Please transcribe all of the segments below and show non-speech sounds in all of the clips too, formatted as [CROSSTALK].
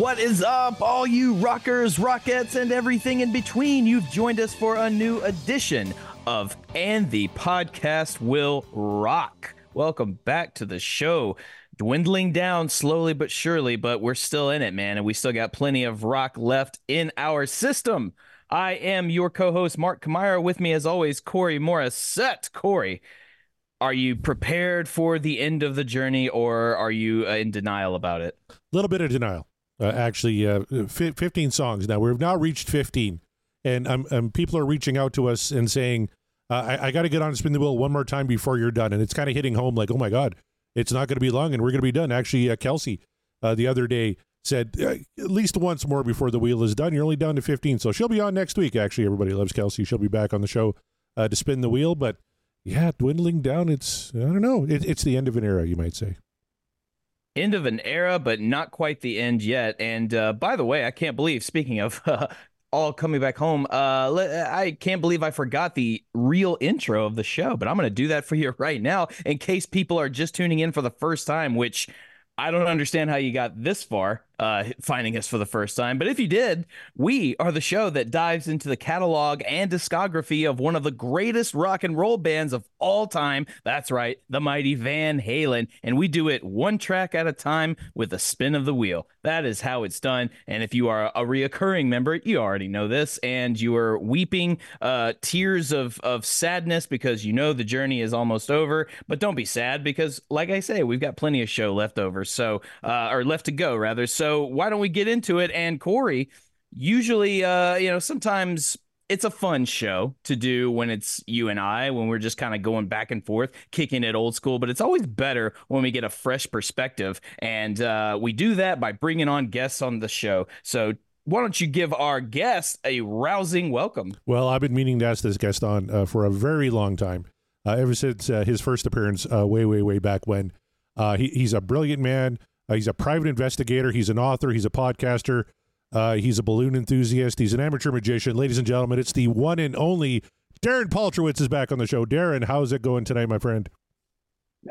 What is up, all you rockers, rockettes, and everything in between? You've joined us for a new edition of And the Podcast Will Rock. Welcome back to the show. Dwindling down slowly but surely, but we're still in it, man, and we still got plenty of rock left in our system. I am your co host, Mark Kamara. With me, as always, Corey Morris. Set, Corey, are you prepared for the end of the journey or are you uh, in denial about it? A little bit of denial. Uh, actually, uh, f- 15 songs now. We've now reached 15, and um, um, people are reaching out to us and saying, uh, "I, I got to get on spin the wheel one more time before you're done." And it's kind of hitting home, like, "Oh my god, it's not going to be long, and we're going to be done." Actually, uh, Kelsey uh, the other day said, uh, "At least once more before the wheel is done. You're only down to 15, so she'll be on next week." Actually, everybody loves Kelsey. She'll be back on the show to spin the wheel, but yeah, dwindling down. It's I don't know. It, it's the end of an era, you might say end of an era, but not quite the end yet. And uh, by the way, I can't believe, speaking of uh, [LAUGHS] all coming back home, uh, I can't believe I forgot the real intro of the show, but I'm going to do that for you [LAUGHS] right now in case people are just tuning in for the first time, which I don't understand how you got this far uh, finding us for the first time. But if you did, we are the show that dives into the catalog and discography of one of the greatest rock and roll bands of all time. That's right, the mighty Van Halen. And we do it one track at a time with a spin of the wheel. That is how it's done. And if you are a reoccurring member, you already know this, and you are weeping uh, tears of, of sadness because you know the journey is almost over. But don't be sad because, like I say, we've got plenty of show left over. So, uh, or left to go, rather. So, so why don't we get into it? And Corey, usually, uh, you know, sometimes it's a fun show to do when it's you and I, when we're just kind of going back and forth, kicking it old school. But it's always better when we get a fresh perspective. And uh, we do that by bringing on guests on the show. So why don't you give our guest a rousing welcome? Well, I've been meaning to ask this guest on uh, for a very long time, uh, ever since uh, his first appearance uh, way, way, way back when. Uh, he, he's a brilliant man. Uh, he's a private investigator. He's an author. He's a podcaster. Uh, he's a balloon enthusiast. He's an amateur magician. Ladies and gentlemen, it's the one and only Darren Paltrowitz is back on the show. Darren, how's it going tonight, my friend?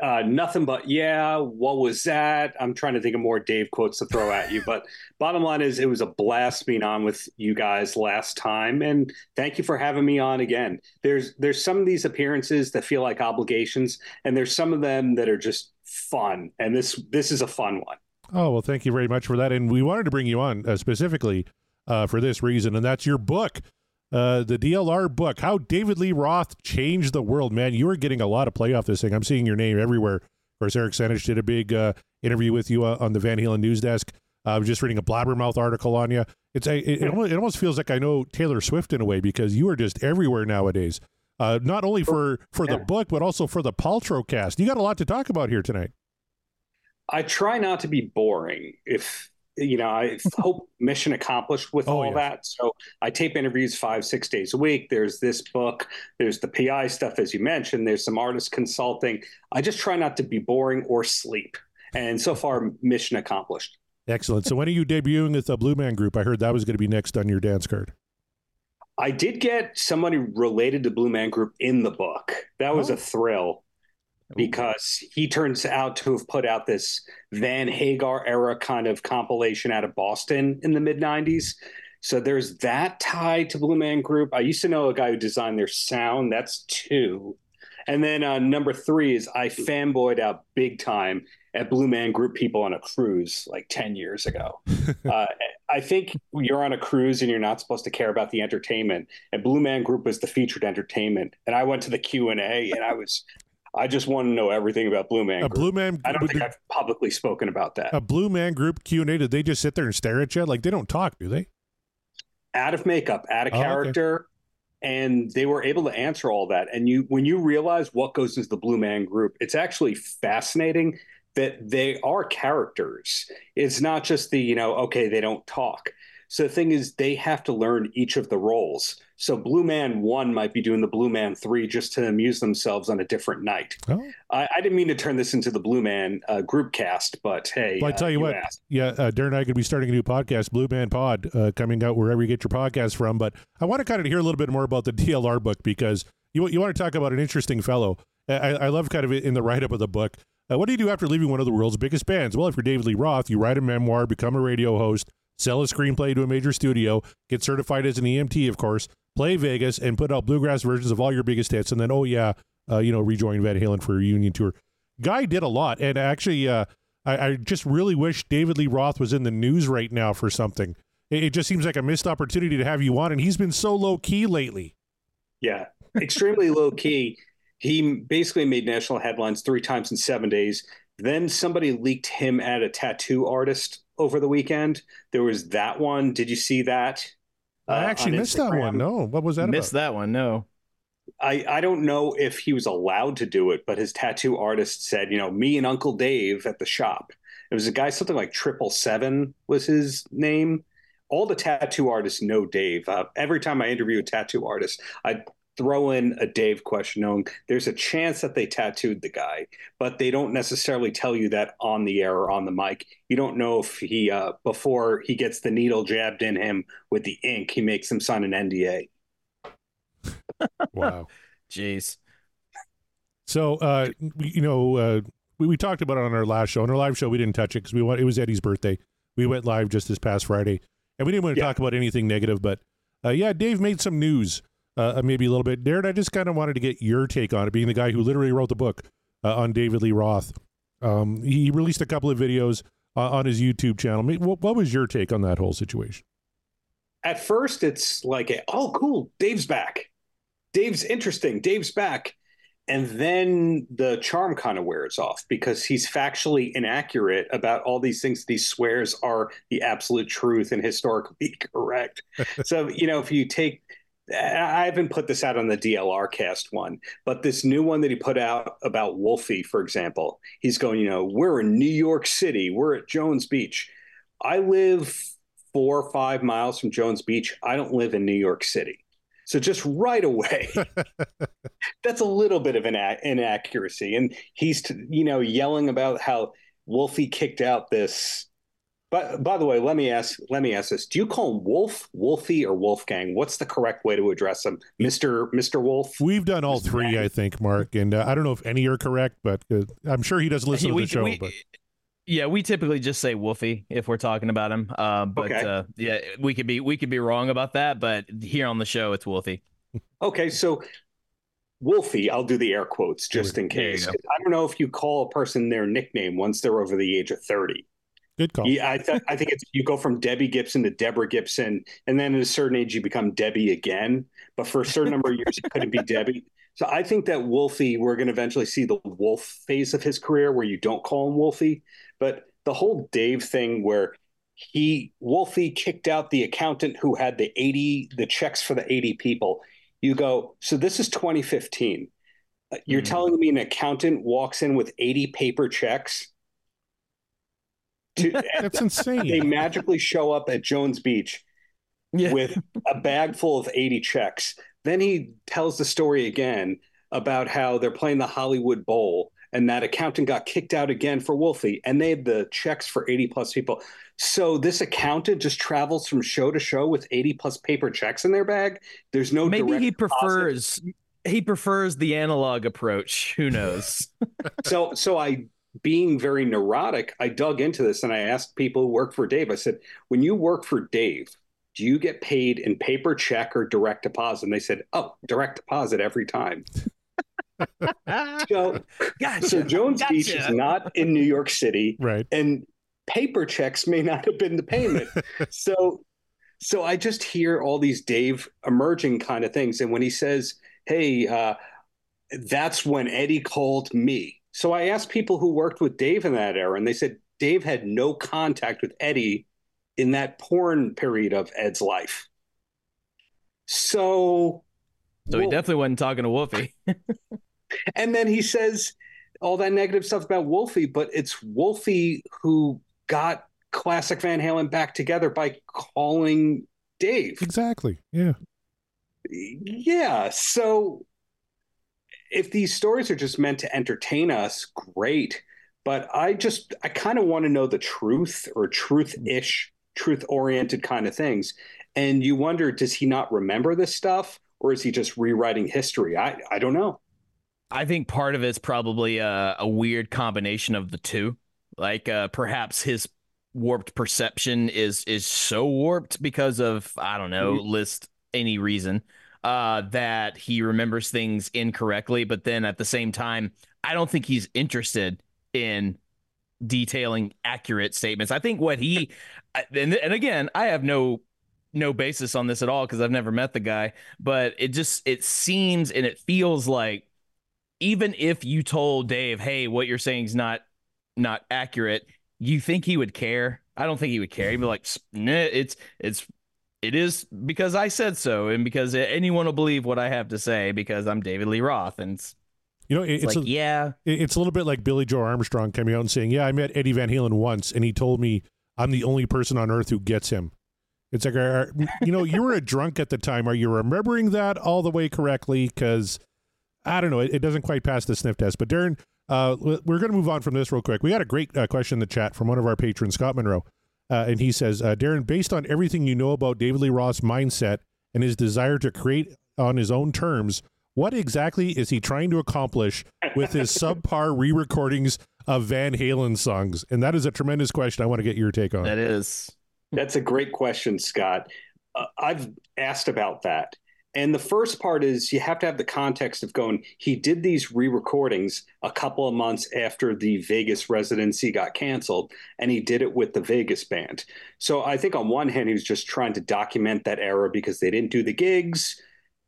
Uh, nothing but yeah. What was that? I'm trying to think of more Dave quotes to throw at you, but [LAUGHS] bottom line is, it was a blast being on with you guys last time, and thank you for having me on again. There's there's some of these appearances that feel like obligations, and there's some of them that are just fun, and this this is a fun one. Oh well, thank you very much for that, and we wanted to bring you on uh, specifically uh, for this reason, and that's your book, uh, the DLR book, how David Lee Roth changed the world. Man, you are getting a lot of play off this thing. I'm seeing your name everywhere. Of course, Eric Senich did a big uh, interview with you uh, on the Van Halen news desk. I was just reading a blabbermouth article on you. It's a, it, it, almost, it almost feels like I know Taylor Swift in a way because you are just everywhere nowadays. Uh, not only for for the book, but also for the Paltrocast. You got a lot to talk about here tonight. I try not to be boring. If you know, I [LAUGHS] hope mission accomplished with oh, all yeah. that. So I tape interviews five, six days a week. There's this book. There's the PI stuff, as you mentioned. There's some artist consulting. I just try not to be boring or sleep. And so far, mission accomplished. Excellent. So when are you debuting with the Blue Man Group? I heard that was going to be next on your dance card. I did get somebody related to Blue Man Group in the book. That was oh. a thrill because he turns out to have put out this Van Hagar era kind of compilation out of Boston in the mid 90s. So there's that tie to Blue Man Group. I used to know a guy who designed their sound. That's two. And then uh, number three is I fanboyed out big time at Blue Man Group people on a cruise like 10 years ago. [LAUGHS] uh, I think you're on a cruise and you're not supposed to care about the entertainment. And Blue Man Group was the featured entertainment. And I went to the Q&A and I was I just want to know everything about Blue Man. A Group. Blue Man. I don't think I've publicly spoken about that. A Blue Man Group Q and A. Did they just sit there and stare at you like they don't talk? Do they? out of makeup, out of Oh, okay. character, and they were able to answer all that. And you, when you realize what goes into the Blue Man Group, it's actually fascinating that they are characters. It's not just the you know, okay, they don't talk. So the thing is, they have to learn each of the roles. So Blue Man One might be doing the Blue Man Three just to amuse themselves on a different night. Oh. I, I didn't mean to turn this into the Blue Man uh, group cast, but hey, Well, I uh, tell you what, asked. yeah, uh, Darren and I could be starting a new podcast, Blue Man Pod, uh, coming out wherever you get your podcast from. But I want to kind of hear a little bit more about the [LAUGHS] DLR book because you you want to talk about an interesting fellow. I, I love kind of in the write up of the book. Uh, what do you do after leaving one of the world's biggest bands? Well, if you're David Lee Roth, you write a memoir, become a radio host, sell a screenplay to a major studio, get certified as an EMT, of course, play Vegas, and put out bluegrass versions of all your biggest hits. And then, oh yeah, uh, you know, rejoin Van Halen for a reunion tour. Guy did a lot, and actually, uh, I, I just really wish David Lee Roth was in the news right now for something. It, it just seems like a missed opportunity to have you on, and he's been so low key lately. Yeah, extremely low key. He basically made national headlines three times in seven days. Then somebody leaked him at a tattoo artist over the weekend. There was that one. Did you see that? I uh, actually on missed that one. No, what was that Missed about? that one. No. I, I don't know if he was allowed to do it, but his tattoo artist said, you know, me and Uncle Dave at the shop. It was a guy, something like Triple Seven was his name. All the tattoo artists know Dave. Uh, every time I interview a tattoo artist, I throw in a Dave question, knowing there's a chance that they tattooed the guy, but they don't necessarily tell you that on the air or on the mic. You don't know if he, uh, before he gets the needle jabbed in him with the ink, he makes him sign an NDA. Wow. [LAUGHS] Jeez. So, uh, you know, uh, we, we talked about it on our last show. On our live show, we didn't touch it because we want, it was Eddie's birthday. We went live just this past Friday, and we didn't want to Yeah. talk about anything negative. But uh, yeah, Dave made some news, uh, maybe a little bit. Darren, I just kind of wanted to get your take on it, being the guy who literally wrote the book uh, on David Lee Roth. Um, he released a couple of videos uh, on his YouTube channel. What, what was your take on that whole situation? at first it's like a, oh cool dave's back dave's interesting dave's back and then the charm kind of wears off because he's factually inaccurate about all these things that he swears are the absolute truth and historically [LAUGHS] correct [LAUGHS] so you know if you take I haven't put this out on the DLRCast one, but this new one that he put out about Wolfie, for example, he's going, you know, we're in New York City, we're at Jones Beach. I live four or five miles from Jones Beach. I don't live in New York City. So just right away, [LAUGHS] that's a little bit of an inaccuracy. And he's, you know, yelling about how Wolfie kicked out this. But by the way, let me ask, let me ask this: Do you call him Wolf, Wolfie, or Wolfgang? What's the correct way to address him, Mister Mister Wolf? We've done all three, I think, Mark, and uh, I don't know if any are correct, but uh, I'm sure he does listen to We- the show. we- but Yeah, we typically just say Wolfie if we're talking about him. Uh, but Okay. uh, yeah, we could be we could be wrong about that, but here on the show it's Wolfie. Okay, so Wolfie, I'll do the air quotes just in case. I don't know if you call a person their nickname once they're over the age of thirty. Good call. Yeah, I, th- I think it's you go from Debbie Gibson to Deborah Gibson, and then at a certain age you become Debbie again. But for a certain number of years, you couldn't be [LAUGHS] Debbie. So I think that Wolfie, we're going to eventually see the Wolf phase of his career, where you don't call him Wolfie. But the whole Dave thing, where he Wolfie kicked out the accountant who had the eighty the checks for the eighty people. You go, so this is 2015. Uh, You're Mhm. telling me an accountant walks in with 80 paper checks? To, [LAUGHS] [LAUGHS] That's insane. they magically show up at Jones Beach Yeah. with a bag full of 80 checks. Then he tells the story again about how they're playing the Hollywood Bowl and that accountant got kicked out again for Wolfie and they had the checks for 80 plus people. So this accountant just travels from show to show with 80 plus paper checks in their bag. There's no Maybe direct he deposit. prefers he prefers the analog approach. Who knows? [LAUGHS] so so I being very neurotic, I dug into this and I asked people who work for Dave. I said, when you work for Dave, do you get paid in paper check or direct deposit? And they said, oh, direct deposit every time. [LAUGHS] So, gotcha. so Jones Beach is not in New York City, right. and paper checks may not have been the payment. [LAUGHS] so, so I just hear all these Dave emerging kind of things, and when he says, "Hey," uh, that's when Eddie called me. So I asked people who worked with Dave in that era, and they said Dave had no contact with Eddie in that porn period of Ed's life. So, So he Wolf- definitely wasn't talking to Wolfie. [LAUGHS] and then he says all that negative stuff about Wolfie, but it's Wolfie who got classic Van Halen back together by calling Dave. Exactly. Yeah. Yeah. So if these stories are just meant to entertain us, great. But I just, I kind of want to know the truth or truth ish, truth oriented kind of things. And you wonder, does he not remember this stuff or is he just rewriting history? I, I don't know. I think part of it's probably a, a weird combination of the two. Like uh, perhaps his warped perception is is so warped because of I don't know list any reason uh, that he remembers things incorrectly. But then at the same time, I don't think he's interested in detailing accurate statements. I think what he and and again, I have no no basis on this at all because I've never met the guy, but it just it seems and it feels like even if you told Dave, "Hey, what you're saying is not not accurate," you think he would care? I don't think he would care. He'd be like, nah, "It's it's it is because I said so, and because anyone will believe what I have to say because I'm David Lee Roth." And it's, You know, it- it's it's like, a, yeah, it- it's a little bit like Billie Joe Armstrong coming out and saying, "Yeah, I met Eddie Van Halen once, and he told me I'm the only person on earth who gets him." It's like, are, you know, you were a drunk at the time. Are you remembering that all the way correctly? Because I don't know, it, it doesn't quite pass the sniff test. But Darren, uh, we're going to move on from this real quick. We got a great uh, question in the chat from one of our patrons, Scott Monroe, uh, and he says, uh, "Darren, based on everything you know about David Lee Roth's mindset and his desire to create on his own terms." What exactly is he trying to accomplish with his [LAUGHS] subpar re-recordings of Van Halen songs? And that is a tremendous question. I want to get your take on. that is. That's a great question, Scott. Uh, I've asked about that. And the first part is you have to have the context of going, he did these re recordings a couple of months after the Vegas residency got canceled, and he did it with the Vegas band. So I think on one hand, he was just trying to document that era because they didn't do the gigs.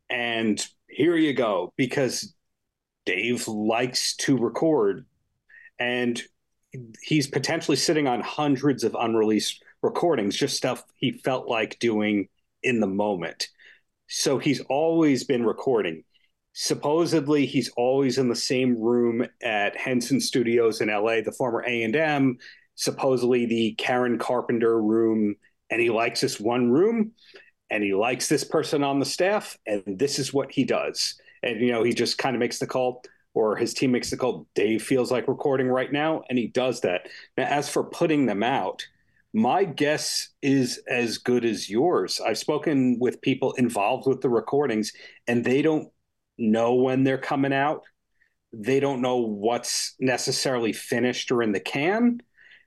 And here you go, because Dave likes to record. And he's potentially sitting on hundreds of unreleased recordings, just stuff he felt like doing in the moment. So he's always been recording. Supposedly, he's always in the same room at Henson Studios in LA, the former A&M, supposedly the Karen Carpenter room, and he likes this one room and he likes this person on the staff and this is what he does. And you know, he just kind of makes the call or his team makes the call, Dave feels like recording right now and he does that. Now as for putting them out, my guess is as good as yours. I've spoken with people involved with the recordings, and they don't know when they're coming out. They don't know what's necessarily finished or in the can.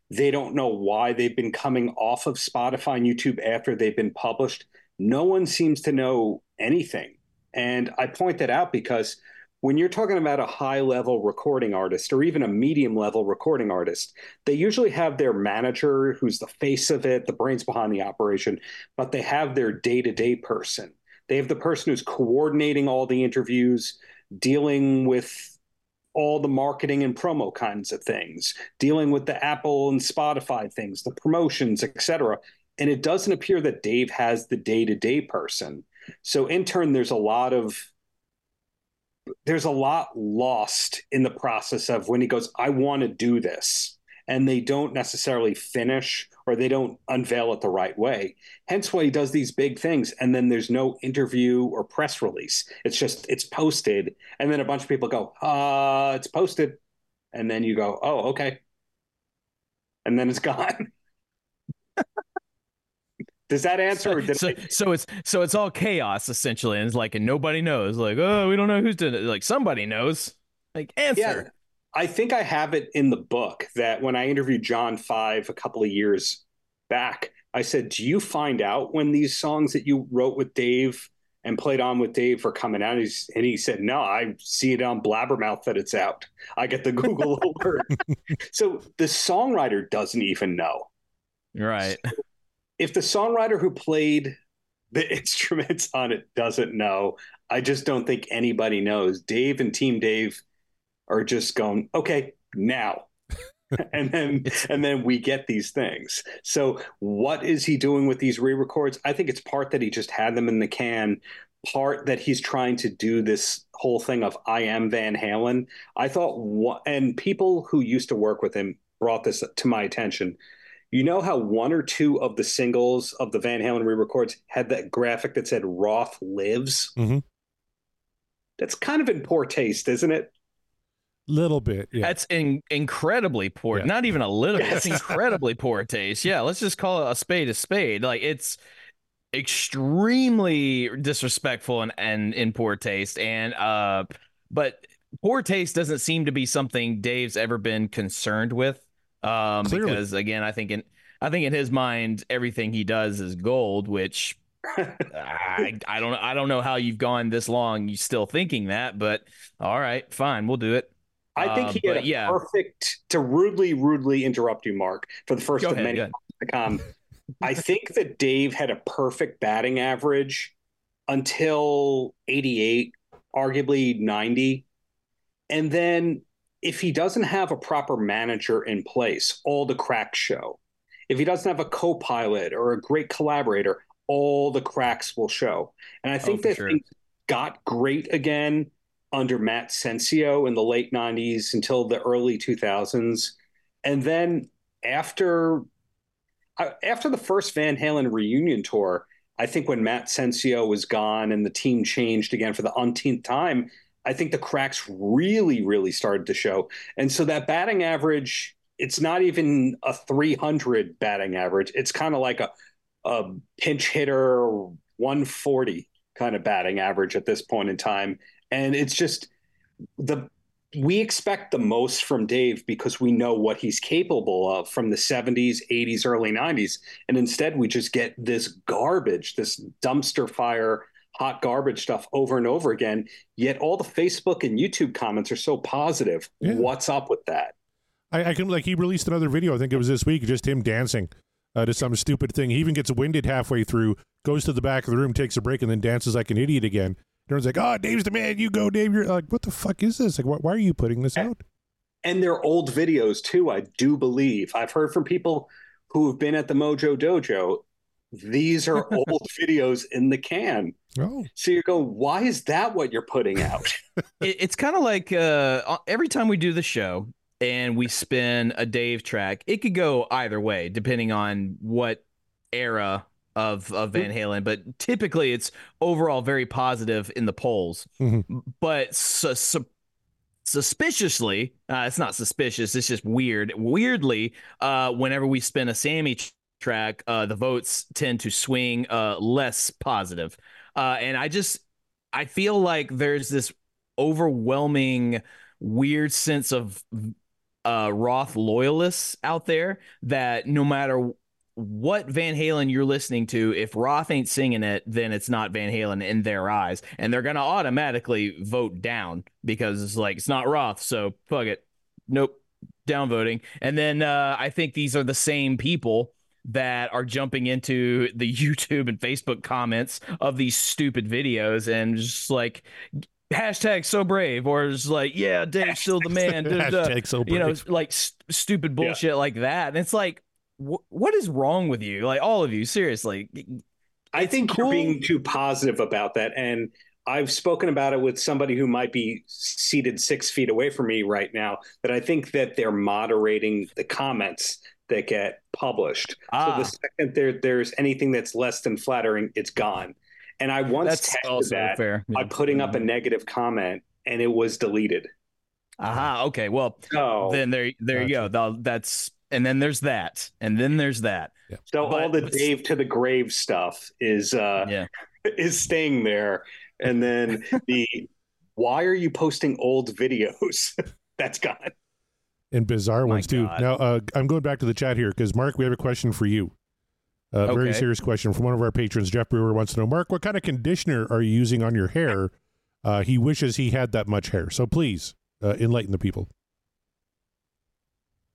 They don't know why they've been coming off of Spotify and YouTube after they've been published. No one seems to know anything. And I point that out because when you're talking about a high level recording artist or even a medium level recording artist, they usually have their manager who's the face of it, the brains behind the operation, but they have their day to day person. They have the person who's coordinating all the interviews, dealing with all the marketing and promo kinds of things, dealing with the Apple and Spotify things, the promotions, etc. And it doesn't appear that Dave has the day to day person. So in turn, there's a lot of there's a lot lost in the process of when he goes, I want to do this. And they don't necessarily finish or they don't unveil it the right way. Hence why he does these big things. And then there's no interview or press release. It's just, it's posted. And then a bunch of people go, uh, it's posted. And then you go, oh, okay. And then it's [LAUGHS] gone. Does that answer? or did so, I- so it's so it's all chaos essentially, and it's like and nobody knows. Like, oh, we don't know who's doing it. Like somebody knows. Like answer. Yeah, I think I have it in the book that when I interviewed John Five a couple of years back, I said, "Do you find out when these songs that you wrote with Dave and played on with Dave are coming out?" He's, and he said, "No, I see it on Blabbermouth that it's out. I get the [LAUGHS] Google alert." [LAUGHS] so the songwriter doesn't even know. Right. If the songwriter who played the [LAUGHS] instruments on it doesn't know, I just don't think anybody knows. Dave and Team Dave are just going, okay, now. [LAUGHS] and then and then we get these things. So what is he doing with these re-records? I think it's part that he just had them in the can, part that he's trying to do this whole thing of I am Van Halen. I thought and people who used to work with him brought this to my attention. You know how one or two of the singles of the Van Halen re-records had that graphic that said Roth lives? Mm-hmm. That's kind of in poor taste, isn't it? Little bit. Yeah. That's in, incredibly poor. Yeah. Not even a little bit. It's [LAUGHS] incredibly poor taste. Yeah, let's just call it a spade a spade. Like it's extremely disrespectful and, and in poor taste. And uh but poor taste doesn't seem to be something Dave's ever been concerned with. Um Clearly. because again, I think in I think in his mind everything he does is gold, which [LAUGHS] I, I don't I don't know how you've gone this long you still thinking that, but all right, fine, we'll do it. I think uh, he had a yeah. perfect to rudely, rudely interrupt you, Mark, for the first go of ahead, many to come. [LAUGHS] I think that Dave had a perfect batting average until 88, arguably 90. And then if he doesn't have a proper manager in place, all the cracks show. If he doesn't have a co pilot or a great collaborator, all the cracks will show. And I think oh, that sure. things got great again under Matt Sensio in the late 90s until the early 2000s. And then after uh, after the first Van Halen reunion tour, I think when Matt Sensio was gone and the team changed again for the umpteenth time, I think the cracks really, really started to show. And so that batting average, it's not even a 300 batting average. It's kind of like a, a pinch hitter 140 kind of batting average at this point in time and it's just the we expect the most from Dave because we know what he's capable of from the 70s, 80s, early 90s. And instead, we just get this garbage, this dumpster fire, hot garbage stuff over and over again. Yet all the Facebook and YouTube comments are so positive. Yeah. What's up with that? I, I, can, like, he released another video, I think it was this week, just him dancing uh, to some stupid thing. He even gets winded halfway through, goes to the back of the room, takes a break, and then dances like an idiot again. Everyone's like, "Oh, Dave's the man. You go, Dave." You're like, "What the fuck is this? Like, why, why are you putting this out?" And they're old videos too. I do believe I've heard from people who have been at the Mojo Dojo. These are [LAUGHS] old videos in the can. Oh. So you go, why is that what you're putting out? [LAUGHS] it, it's kind of like uh, every time we do the show and we spin a Dave track, it could go either way depending on what era of of Van Halen, but typically it's overall very positive in the polls. Mm-hmm. But su- su- suspiciously, uh, it's not suspicious. It's just weird. Weirdly, uh, whenever we spin a Sammy track, uh, the votes tend to swing uh, less positive. Uh, and I just I feel like there's this overwhelming weird sense of uh, Roth loyalists out there that no matter what Van Halen you're listening to, if Roth ain't singing it, then it's not Van Halen in their eyes. And they're going to automatically vote down because it's like, it's not Roth. So fuck it. Nope. Downvoting. And then uh, I think these are the same people that are jumping into the [LAUGHS] YouTube and Facebook comments of these stupid videos and just like, hashtag so brave or it's like yeah dave's still the man hashtag so brave. you know like st- stupid bullshit yeah. like that and it's like what is wrong with you? Like all of you, seriously. I think cool. you're being too positive about that, and I've spoken about it with somebody who might be seated six feet away from me right now. That I think that they're moderating the comments that get published. Ah. So the second there there's anything that's less than flattering, it's gone. And I once that's tested that fair. by putting up a mm-hmm. negative comment, and it was deleted. Aha. Okay. Well, so, then there, there you go. That's and then there's that, and then there's that. Yeah. So but, all the Dave to the grave stuff is uh yeah. [LAUGHS] is staying there, and then [LAUGHS] the why are you posting old videos? [LAUGHS] That's gone. And bizarre ones too. Now uh, I'm going back to the chat here because Mark, we have a question for you. A okay. very serious question from one of our patrons. Jeff Brewer wants to know, Mark, what kind of conditioner are you using on your hair? Uh, he wishes he had that much hair. So please uh, enlighten the people.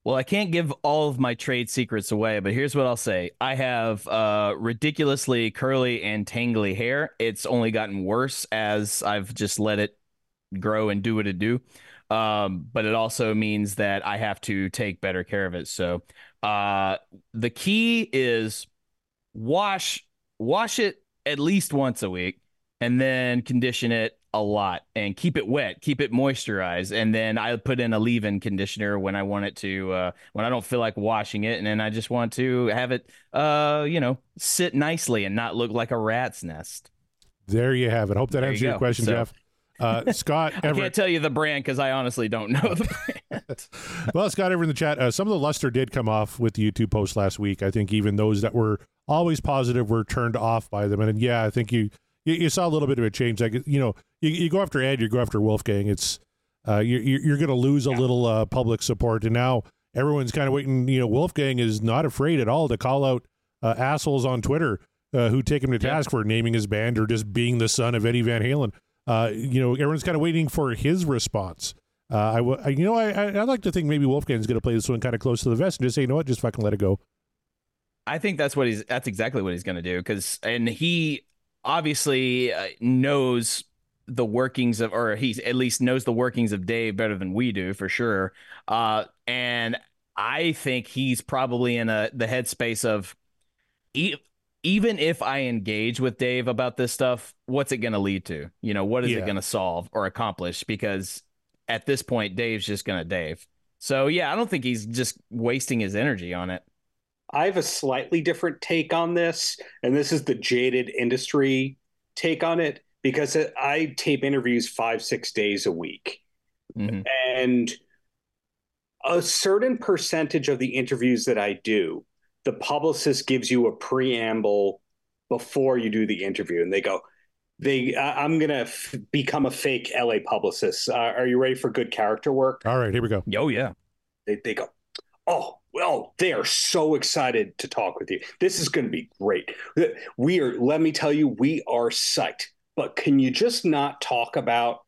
Well, I can't give all of my trade secrets away, but here's what I'll say. I have uh, ridiculously curly and tangly hair. It's only gotten worse as I've just let it grow and do what it do. Um, but it also means that I have to take better care of it. So, uh, the key is wash wash it at least once a week, and then condition it a lot and keep it wet, keep it moisturized, and then I put in a leave-in conditioner when I want it to uh, when I don't feel like washing it, and then I just want to have it, uh, you know, sit nicely and not look like a rat's nest. There you have it. Hope that There you answers your question, So- Jeff. Uh, Scott I can't tell you the brand because I honestly don't know the brand. [LAUGHS] well, Scott Everett in the chat. Uh, some of the luster did come off with the YouTube post last week. I think even those that were always positive were turned off by them. And yeah, I think you you, you saw a little bit of a change. Like you know, you, you go after Ed, you go after Wolfgang. It's uh, you, you're you're going to lose a little uh, public support, and now everyone's kind of waiting. You know, Wolfgang is not afraid at all to call out uh, assholes on Twitter uh, who take him to task for naming his band or just being the son of Eddie Van Halen. Uh, you know, everyone's kind of waiting for his response. Uh, I, w- I- you know, I, I, I'd like to think maybe Wolfgang's going to play this one kind of close to the vest and just say, you know what, just fucking let it go. I think that's what he's. That's exactly what he's going to do. Because and he obviously uh, knows the workings of, or he's at least knows the workings of Dave better than we do for sure. Uh, and I think he's probably in a the headspace of, even if I engage with Dave about this stuff, what's it going to lead to? You know, what is Yeah. it going to solve or accomplish? Because at this point, Dave's just going to Dave. So yeah, I don't think he's just wasting his energy on it. I have a slightly different take on this, and this is the jaded industry take on it because I tape interviews five, six days a week. Mhm. And a certain percentage of the interviews that I do, the publicist gives you a preamble before you do the interview, and they go, "They, I- I'm gonna f- become a fake LA publicist. Uh, are you ready for good character work?" All right, here we go. Oh yeah. they, they go, oh, well, they are so excited to talk with you. This is going to be great. We are, let me tell you, we are psyched. But can you just not talk about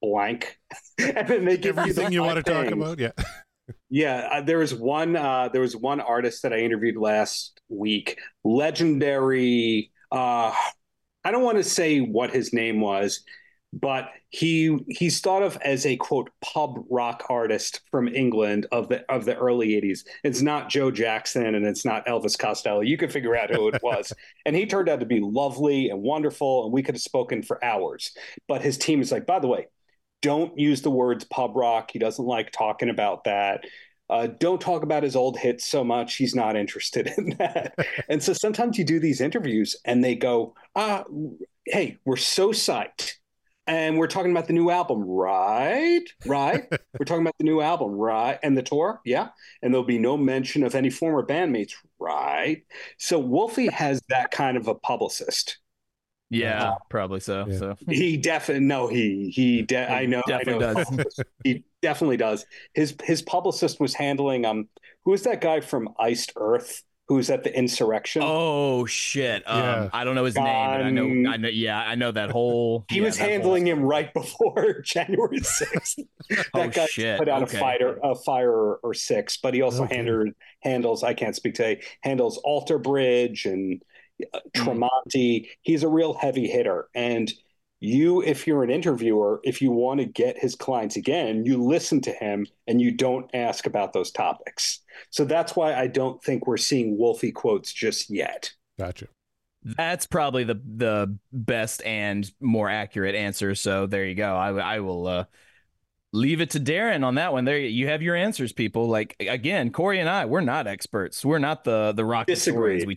blank? [LAUGHS] and then they give Everything the you want to talk about, yeah. [LAUGHS] Yeah, uh, there was one. Uh, there was one artist that I interviewed last week. Legendary. Uh, I don't want to say what his name was, but he he's thought of as a quote pub rock artist from England of the of the early '80s. It's not Joe Jackson and it's not Elvis Costello. You can figure out who it [LAUGHS] was, and he turned out to be lovely and wonderful, and we could have spoken for hours. But his team is like, by the way, don't use the words pub rock. He doesn't like talking about that. Uh, don't talk about his old hits so much. He's not interested in that. [LAUGHS] and so sometimes you do these interviews and they go, ah, hey, we're so psyched. And we're talking about the new album, right? Right. [LAUGHS] we're talking about the new album, right? And the tour, yeah. And there'll be no mention of any former bandmates, right? So Wolfie has that kind of a publicist. Yeah, probably so. Yeah. So He definitely no, he he. De- I know, Definitely I know. does. [LAUGHS] he definitely does. His his publicist was handling um. Who is that guy from Iced Earth? Who's at the insurrection? Oh shit. Um, Yeah. I don't know his name, but I know I know yeah, I know that whole he yeah, was that whole- handling him right before [LAUGHS] January sixth. [LAUGHS] that Oh, guy shit. put out Okay. a fighter, a fire or, or six, but he also Okay. handled handles. I can't speak today. Handles Alter Bridge and uh. Tremonti. He's a real heavy hitter, and you, if you're an interviewer, if you want to get his clients again, you listen to him and you don't ask about those topics. So that's why I don't think we're seeing Wolfie quotes just yet. Gotcha. That's probably the the best and more accurate answer. So there you go. I I will uh leave it to Darren on that one. There you have your answers, people. Like again, Corey and I, we're not experts. We're not the the rock Disagree. historians. We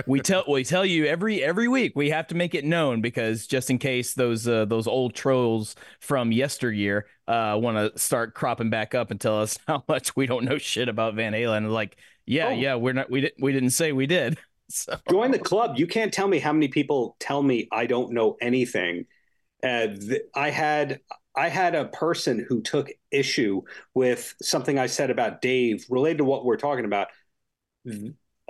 t- we tell we tell you every every week. We have to make it known because just in case those uh, those old trolls from yesteryear uh want to start cropping back up and tell us [LAUGHS] how much we don't know shit about Van Halen. Like, yeah, Oh. yeah, we're not we didn't we didn't say we did. [LAUGHS] So Join the club. You can't tell me how many people tell me I don't know anything. Uh, th- I had I had a person who took issue with something I said about Dave related to what we're talking about.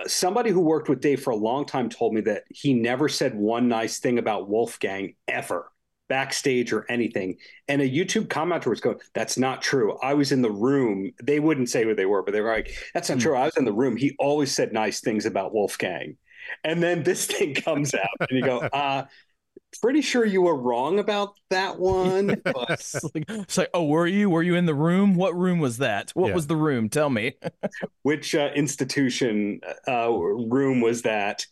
Somebody who worked with Dave for a long time told me that he never said one nice thing about Wolfgang ever, backstage or anything. And a YouTube commenter was going, "That's not true. I was in the room." They wouldn't say who they were, but they were like, "That's not Hmm. true. I was in the room. He always said nice things about Wolfgang." And then this [LAUGHS] thing comes out, and you go, [LAUGHS] uh, pretty sure you were wrong about that one. [LAUGHS] But it's, like, it's like, oh, were you? Were you in the room? What room was that? What Yeah. was the room? Tell me. [LAUGHS] which uh, institution uh, room was that?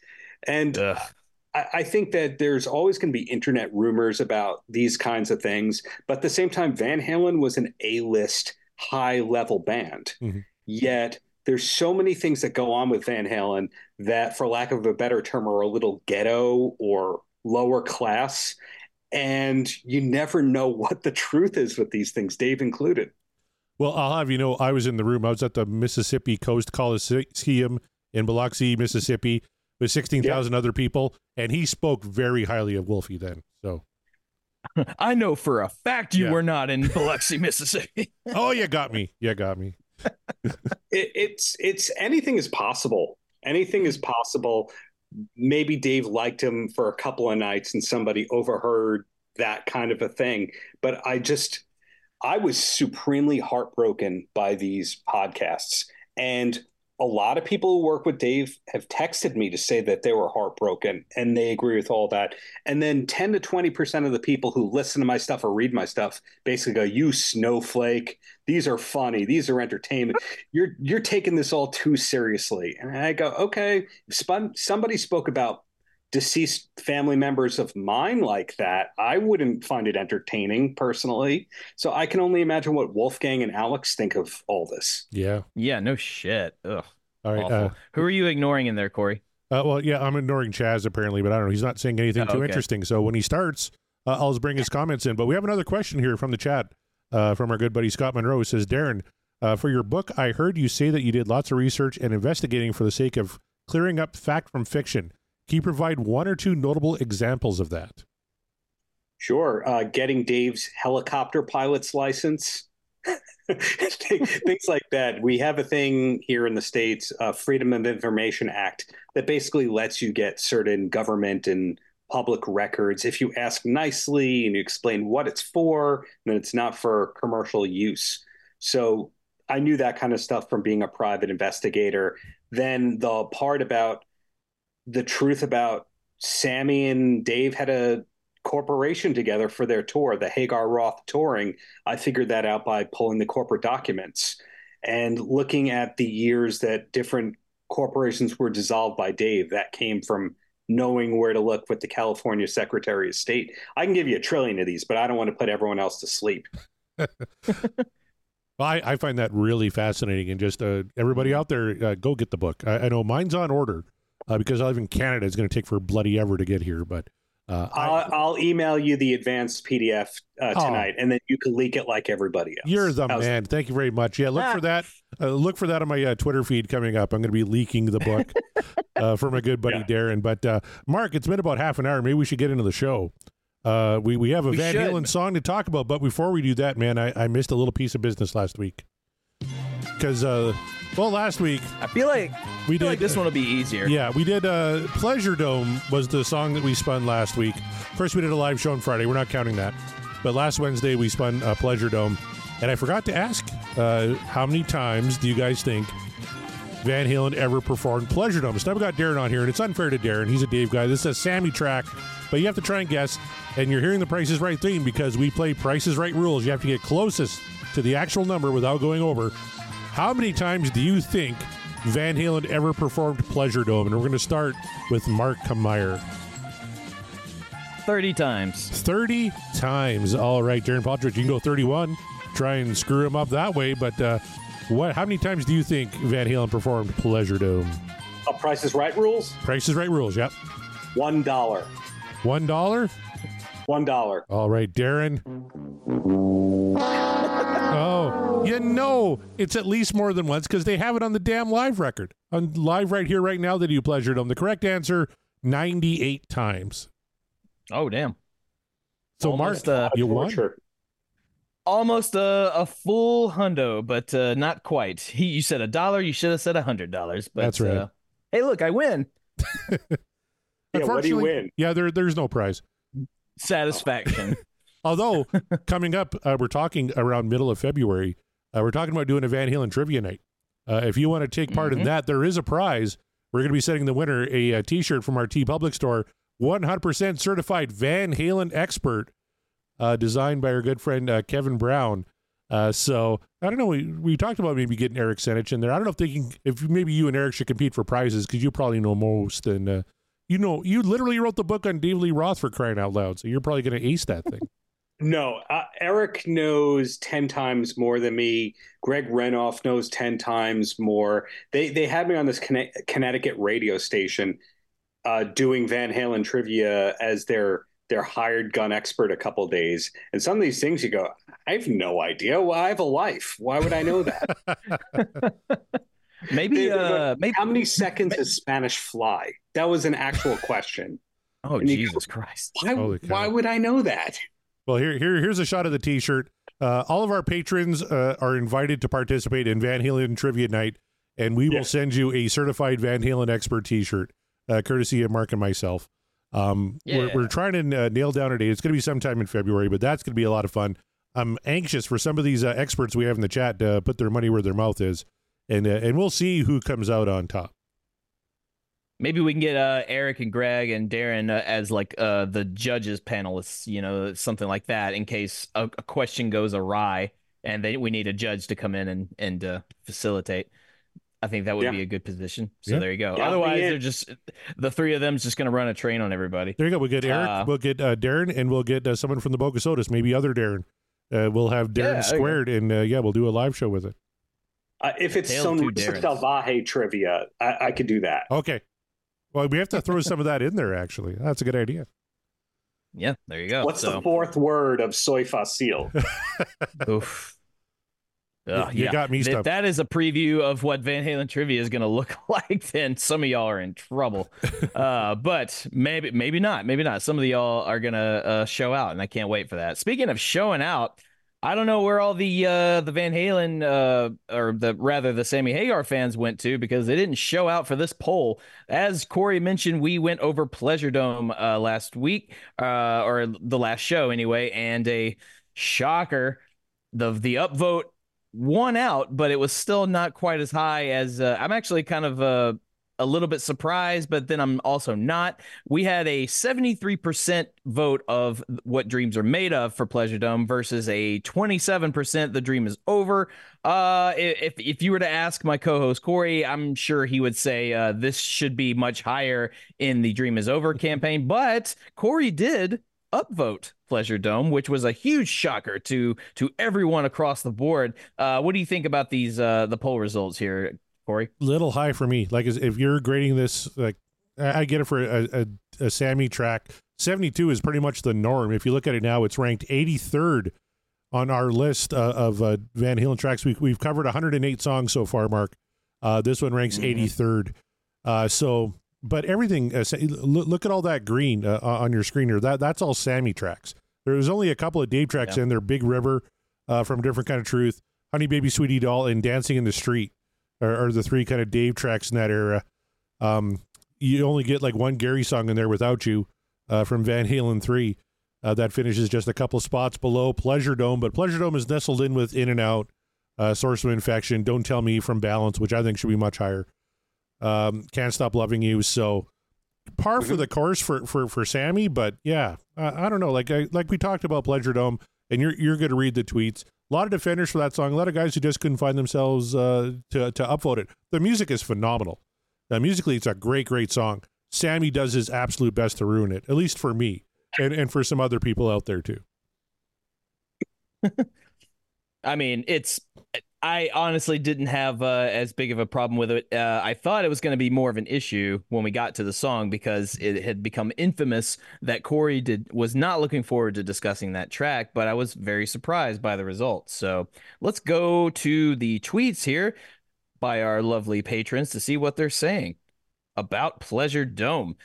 And I, I think that there's always going to be internet rumors about these kinds of things. But at the same time, Van Halen was an A list, high level band. Mhm. Yet there's so many things that go on with Van Halen that, for lack of a better term, are a little ghetto or lower class. And you never know what the truth is with these things, Dave included. Well, I'll have you know, I was in the room. I was at the Mississippi Coast Coliseum in Biloxi, Mississippi, with sixteen thousand other people, and he spoke very highly of Wolfie then. So, [LAUGHS] I know for a fact you Yeah. were not in Biloxi, [LAUGHS] Mississippi. [LAUGHS] oh, you got me. You got me. it, it's it's anything is possible. Anything is possible. Maybe Dave liked him for a couple of nights and somebody overheard that kind of a thing. But I just I was supremely heartbroken by these podcasts. And a lot of people who work with Dave have texted me to say that they were heartbroken and they agree with all that. And then 10 to 20% of the people who listen to my stuff or read my stuff basically go, You snowflake, these are funny, these are entertainment. You're you're taking this all too seriously. And I go, okay, somebody spoke about deceased family members of mine like that, I wouldn't find it entertaining personally. So I can only imagine what Wolfgang and Alex think of all this. Yeah. yeah, no shit. Ugh. All right. Uh, Who are you ignoring in there, Corey? uh, well, yeah, I'm ignoring Chaz apparently, but I don't know. He's not saying anything Oh, too okay. interesting. So when he starts, uh, I'll just bring his comments in. But we have another question here from the chat uh, from our good buddy Scott Monroe. It says, Darren, uh, for your book, I heard you say that you did lots of research and investigating for the sake of clearing up fact from fiction. Can you provide one or two notable examples of that? Sure. Uh, getting Dave's helicopter pilot's license. [LAUGHS] Things like that. We have a thing here in the States, uh, Freedom of Information Act, that basically lets you get certain government and public records if you ask nicely and you explain what it's for, then it's not for commercial use. So I knew that kind of stuff from being a private investigator. Then the part about the truth about Sammy and Dave had a corporation together for their tour, the Hagar Roth touring. I figured that out by pulling the corporate documents and looking at the years that different corporations were dissolved by Dave. That came from knowing where to look with the California Secretary of State. I can give you a trillion of these, but I don't want to put everyone else to sleep. [LAUGHS] Well, I, I find that really fascinating, and just uh, everybody out there, uh, go get the book. I, I know mine's on order uh, because I live in Canada. It's going to take for bloody ever to get here, but uh, I, I'll, I'll email you the advanced PDF uh, Oh. tonight, and then you can leak it like everybody else. you're the How's- man. Thank you very much. Yeah, look for that. Uh, look for that on my uh, Twitter feed coming up. I'm going to be leaking the book [LAUGHS] uh, for my good buddy Yeah. Darren. But uh, Mark, it's been about half an hour. Maybe we should get into the show. Uh, we we have a We Van should. Halen song to talk about, but before we do that, man, I, I missed a little piece of business last week because uh, well, last week I feel like we I feel did like this one will be easier. Yeah, we did. Uh, Pleasure Dome was the song that we spun last week. First, we did a live show on Friday. We're not counting that. But last Wednesday, we spun uh, Pleasure Dome. And I forgot to ask uh, how many times do you guys think Van Halen ever performed Pleasure Dome? So now we got Darren on here, and it's unfair to Darren. He's a Dave guy. This is a Sammy track, but you have to try and guess. And you're hearing the Price is Right theme because we play Price is Right rules. You have to get closest to the actual number without going over. How many times do you think Van Halen ever performed Pleasure Dome? And we're going to start with Mark Kameyer. 30 times. 30 times. All right, Darren Partridge, you can go 31. Try and screw him up that way. But uh, what? How many times do you think Van Halen performed Pleasure Dome? Uh, Price is Right rules? Price is Right rules. Yep. One dollar. One dollar. One dollar. All right, Darren. You know it's at least more than once because they have it on the damn live record. On live right here, right now, that you Pleasure Dome. The correct answer, 98 times. Oh, damn. So, Almost, Mark, uh, you won. Torture. Almost a, a full hundo, but uh, not quite. He, [LAUGHS] you said a dollar. You should have said a hundred dollars. That's right. Uh, hey, look, I win. [LAUGHS] Yeah, what do you win? Yeah, there, there's no prize. Satisfaction. [LAUGHS] Although coming up, uh, we're talking around middle of February. Uh, we're talking about doing a Van Halen trivia night. Uh, if you want to take part in Mhm. that, there is a prize. We're going to be sending the winner a, uh T-shirt from our TeePublic store 100% certified Van Halen expert, uh, designed by our good friend uh, Kevin Brown. Uh, so I don't know. We, we talked about maybe getting Eric Senich in there. I don't know if they can. If maybe you and Eric should compete for prizes because you probably know most, and uh, you know you literally wrote the book on Dave Lee Roth for crying out loud. So you're probably going to ace that thing. No, uh, Eric knows ten times more than me. Greg Renoff knows ten times more. They they had me on this Connecticut radio station uh, doing Van Halen trivia as their their hired gun expert a couple days. And some of these things you go, I have no idea. Well, I have a life. Why would I know that? [LAUGHS] maybe, uh, maybe how many seconds does Spanish fly? That was an actual question. Oh, and Jesus go, Christ. Why, why would I know that? Well, here, here, here's a shot of the T-shirt. Uh, all of our patrons uh, are invited to participate in Van Halen Trivia Night, and we yeah. will send you a certified Van Halen expert T-shirt, uh, courtesy of Mark and myself. Um, yeah. we're, we're trying to uh, nail down a date. It's going to be sometime in February, but that's going to be a lot of fun. I'm anxious for some of these uh, experts we have in the chat to put their money where their mouth is, and uh, and we'll see who comes out on top. Maybe we can get uh, Eric and Greg and Darren uh, as like uh, the judges panelists, you know, something like that, in case a, a question goes awry and they, we need a judge to come in and and uh, facilitate. I think that would yeah. be a good position. So yeah. there you go. Yeah, Otherwise, they're just the three of them is just going to run a train on everybody. There you go. We'll get Eric, uh, we'll get uh, Darren, and we'll get uh, someone from the Bogasodas, maybe other Darren. Uh, we'll have Darren squared, and uh, yeah, we'll do a live show with it. Uh, if it's Sonrisa Salvaje trivia, I, I could do that. Okay. Well, we have to throw some of that in there. Actually, that's a good idea. Yeah, there you go. What's so. the fourth word of Soy Fácil? [LAUGHS] Oof. Uh, you yeah. got me stumped. That is a preview of what Van Halen trivia is going to look [LAUGHS] like. Then some of y'all are in trouble, [LAUGHS] uh, but maybe maybe not. Maybe not. Some of y'all are going to uh, show out, and I can't wait for that. Speaking of showing out, I don't know where all the uh, the Van Halen uh, or the rather the Sammy Hagar fans went to because they didn't show out for this poll. As Corey mentioned, we went over Pleasure Dome uh, last week uh, or the last show anyway, and a shocker. The the upvote won out, but it was still not quite as high as uh, I'm actually kind of uh, a little bit surprised, but then I'm also not. We had a 73% vote of what dreams are made of for Pleasure Dome versus a 27% the dream is over. Uh, if if you were to ask my co-host Corey, I'm sure he would say uh, this should be much higher in the dream is over campaign, but Corey did upvote Pleasure Dome, which was a huge shocker to to everyone across the board. Uh, what do you think about these uh, the poll results here, Corey? Little high for me. Like if you're grading this, like I get it for a, a, a Sammy track. 72 is pretty much the norm. If you look at it now, it's ranked 83rd on our list uh, of uh, Van Halen tracks. We, we've covered 108 songs so far, Mark. Uh, this one ranks mm-hmm. 83rd. Uh, so but everything uh, look at all that green uh, on your screen here that that's all sammy tracks there's only a couple of dave tracks yeah. in there big river uh, from different kind of truth honey baby sweetie doll and dancing in the street are, are the three kind of dave tracks in that era um, you only get like one gary song in there without you uh, from van halen 3 uh, that finishes just a couple spots below pleasure dome but pleasure dome is nestled in with in and out uh, source of infection don't tell me from balance which i think should be much higher um, can't stop loving you. So par for mm-hmm. the course for for for Sammy. But yeah, I, I don't know. Like I, like we talked about Pleasure Dome, and you're you're going to read the tweets. A lot of defenders for that song. A lot of guys who just couldn't find themselves uh, to to upvote it. The music is phenomenal. Uh, musically, it's a great great song. Sammy does his absolute best to ruin it, at least for me, and and for some other people out there too. [LAUGHS] I mean, it's I honestly didn't have uh, as big of a problem with it. Uh, I thought it was going to be more of an issue when we got to the song because it had become infamous that Corey did was not looking forward to discussing that track, but I was very surprised by the results. So let's go to the tweets here by our lovely patrons to see what they're saying about Pleasure Dome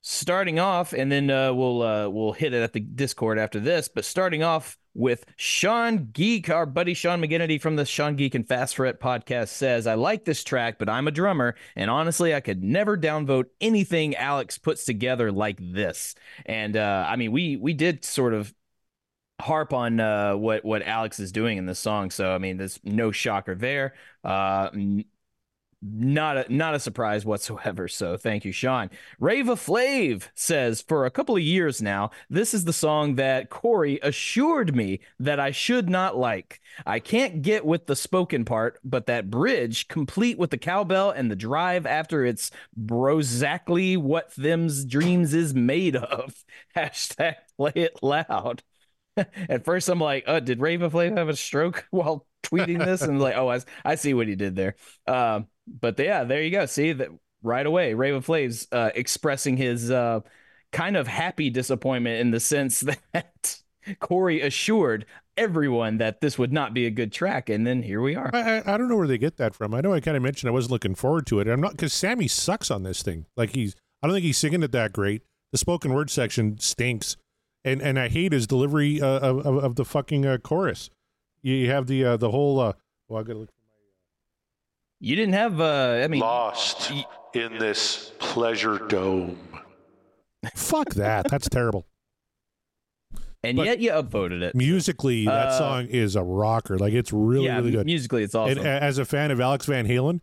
starting off, and then uh, we'll uh, we'll hit it at the Discord after this. But starting off with Sean Geek, our buddy Sean McGinnity from the Sean Geek and Fast Fret podcast says, "I like this track, but I'm a drummer, and honestly, I could never downvote anything Alex puts together like this." And uh, I mean, we we did sort of harp on uh, what what Alex is doing in this song, so I mean, there's no shocker there. Uh, not a not a surprise whatsoever. So thank you, Sean. Rava Flav says for a couple of years now, this is the song that Corey assured me that I should not like. I can't get with the spoken part, but that bridge, complete with the cowbell and the drive after it's brozactly what them's dreams is made of. [LAUGHS] Hashtag play it loud. [LAUGHS] At first, I'm like, "Oh, did Rava Flav have a stroke [LAUGHS] while tweeting this?" And like, "Oh, I, I see what he did there." Um, but yeah, there you go. See that right away. Rava Flav's uh, expressing his uh, kind of happy disappointment in the sense [LAUGHS] that Corey assured everyone that this would not be a good track, and then here we are. I, I, I don't know where they get that from. I know I kind of mentioned I wasn't looking forward to it. I'm not because Sammy sucks on this thing. Like he's, I don't think he's singing it that great. The spoken word section stinks, and and I hate his delivery uh, of, of the fucking uh, chorus. You have the uh, the whole. Uh, well, I gotta look. You didn't have, uh, I mean, Lost y- in this pleasure dome. [LAUGHS] Fuck that. That's terrible. and but- yet you upvoted it. Musically, that Uh, song is a rocker. Like it's really yeah, really good. musically, it's awesome. And as a fan of Alex Van Halen,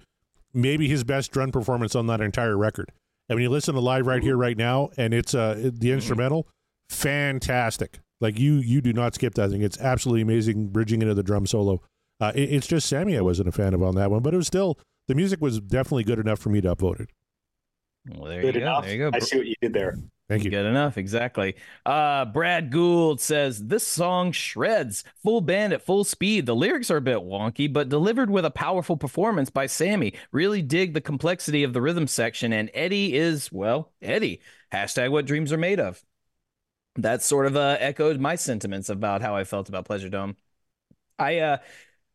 maybe his best drum performance on that entire record. And when you listen to live right here, right now, and it's uh the instrumental, fantastic. Like you, you do not skip that thing. It's absolutely amazing, bridging into the drum solo. Uh, it- it's just Sammy I wasn't a fan of on that one, but it was still the music was definitely good enough for me to upvote it. well, there Good you go. enough. There you go. I see what you did there. Thank you. Good enough, exactly. Uh, Brad Gould says this song shreds, full band at full speed. The lyrics are a bit wonky, but delivered with a powerful performance by Sammy. Really dig the complexity of the rhythm section, and Eddie is well, Eddie. Hashtag what dreams are made of. That sort of uh, echoed my sentiments about how I felt about Pleasure Dome. I uh,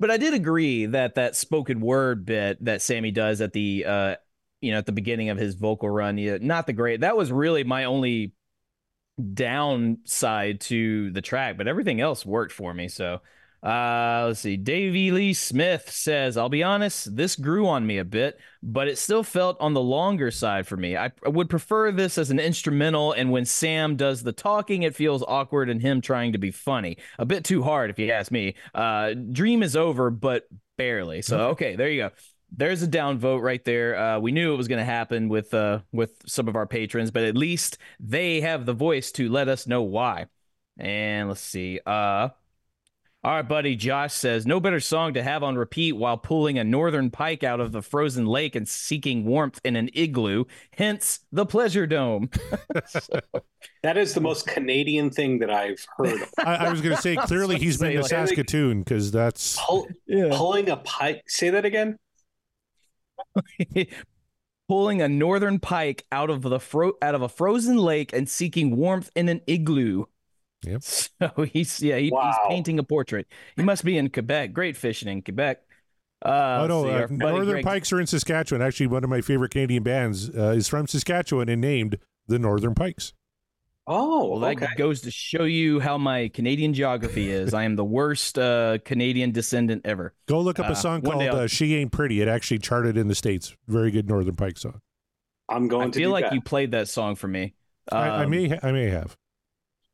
but I did agree that that spoken word bit that Sammy does at the uh you know, at the beginning of his vocal run, yeah, not the great. That was really my only downside to the track, but everything else worked for me. So, uh, let's see. Davey Lee Smith says, I'll be honest, this grew on me a bit, but it still felt on the longer side for me. I, I would prefer this as an instrumental, and when Sam does the talking, it feels awkward and him trying to be funny. A bit too hard, if you ask me. Uh, Dream is over, but barely. So, okay, there you go there's a down vote right there. Uh, we knew it was going to happen with uh, with some of our patrons, but at least they have the voice to let us know why. And let's see. Uh, our buddy Josh says no better song to have on repeat while pulling a northern pike out of the frozen lake and seeking warmth in an igloo. Hence the pleasure dome. [LAUGHS] That is the most Canadian thing that I've heard. of. I, I was going to say [LAUGHS] clearly he's been to like- Saskatoon because that's Pull, Pulling a pike. Say that again. [LAUGHS] pulling a northern pike out of the fro- out of a frozen lake and seeking warmth in an igloo. Yep. [LAUGHS] So he's yeah he, Wow. he's painting a portrait. He must be in Quebec. Great fishing in Quebec. Uh, oh no, let's uh, Northern Greg- Pikes are in Saskatchewan. Actually, one of my favorite Canadian bands uh, is from Saskatchewan and named the Northern Pikes. Oh, Well, that okay. goes to show you how my Canadian geography is. I am the worst uh, Canadian descendant ever. Go look up Uh, a song one called uh, "She Ain't Pretty." It actually charted in the states. Very good Northern Pike song. I'm going I to feel do like that. you played that song for me. I, I Um, may, ha- I may have.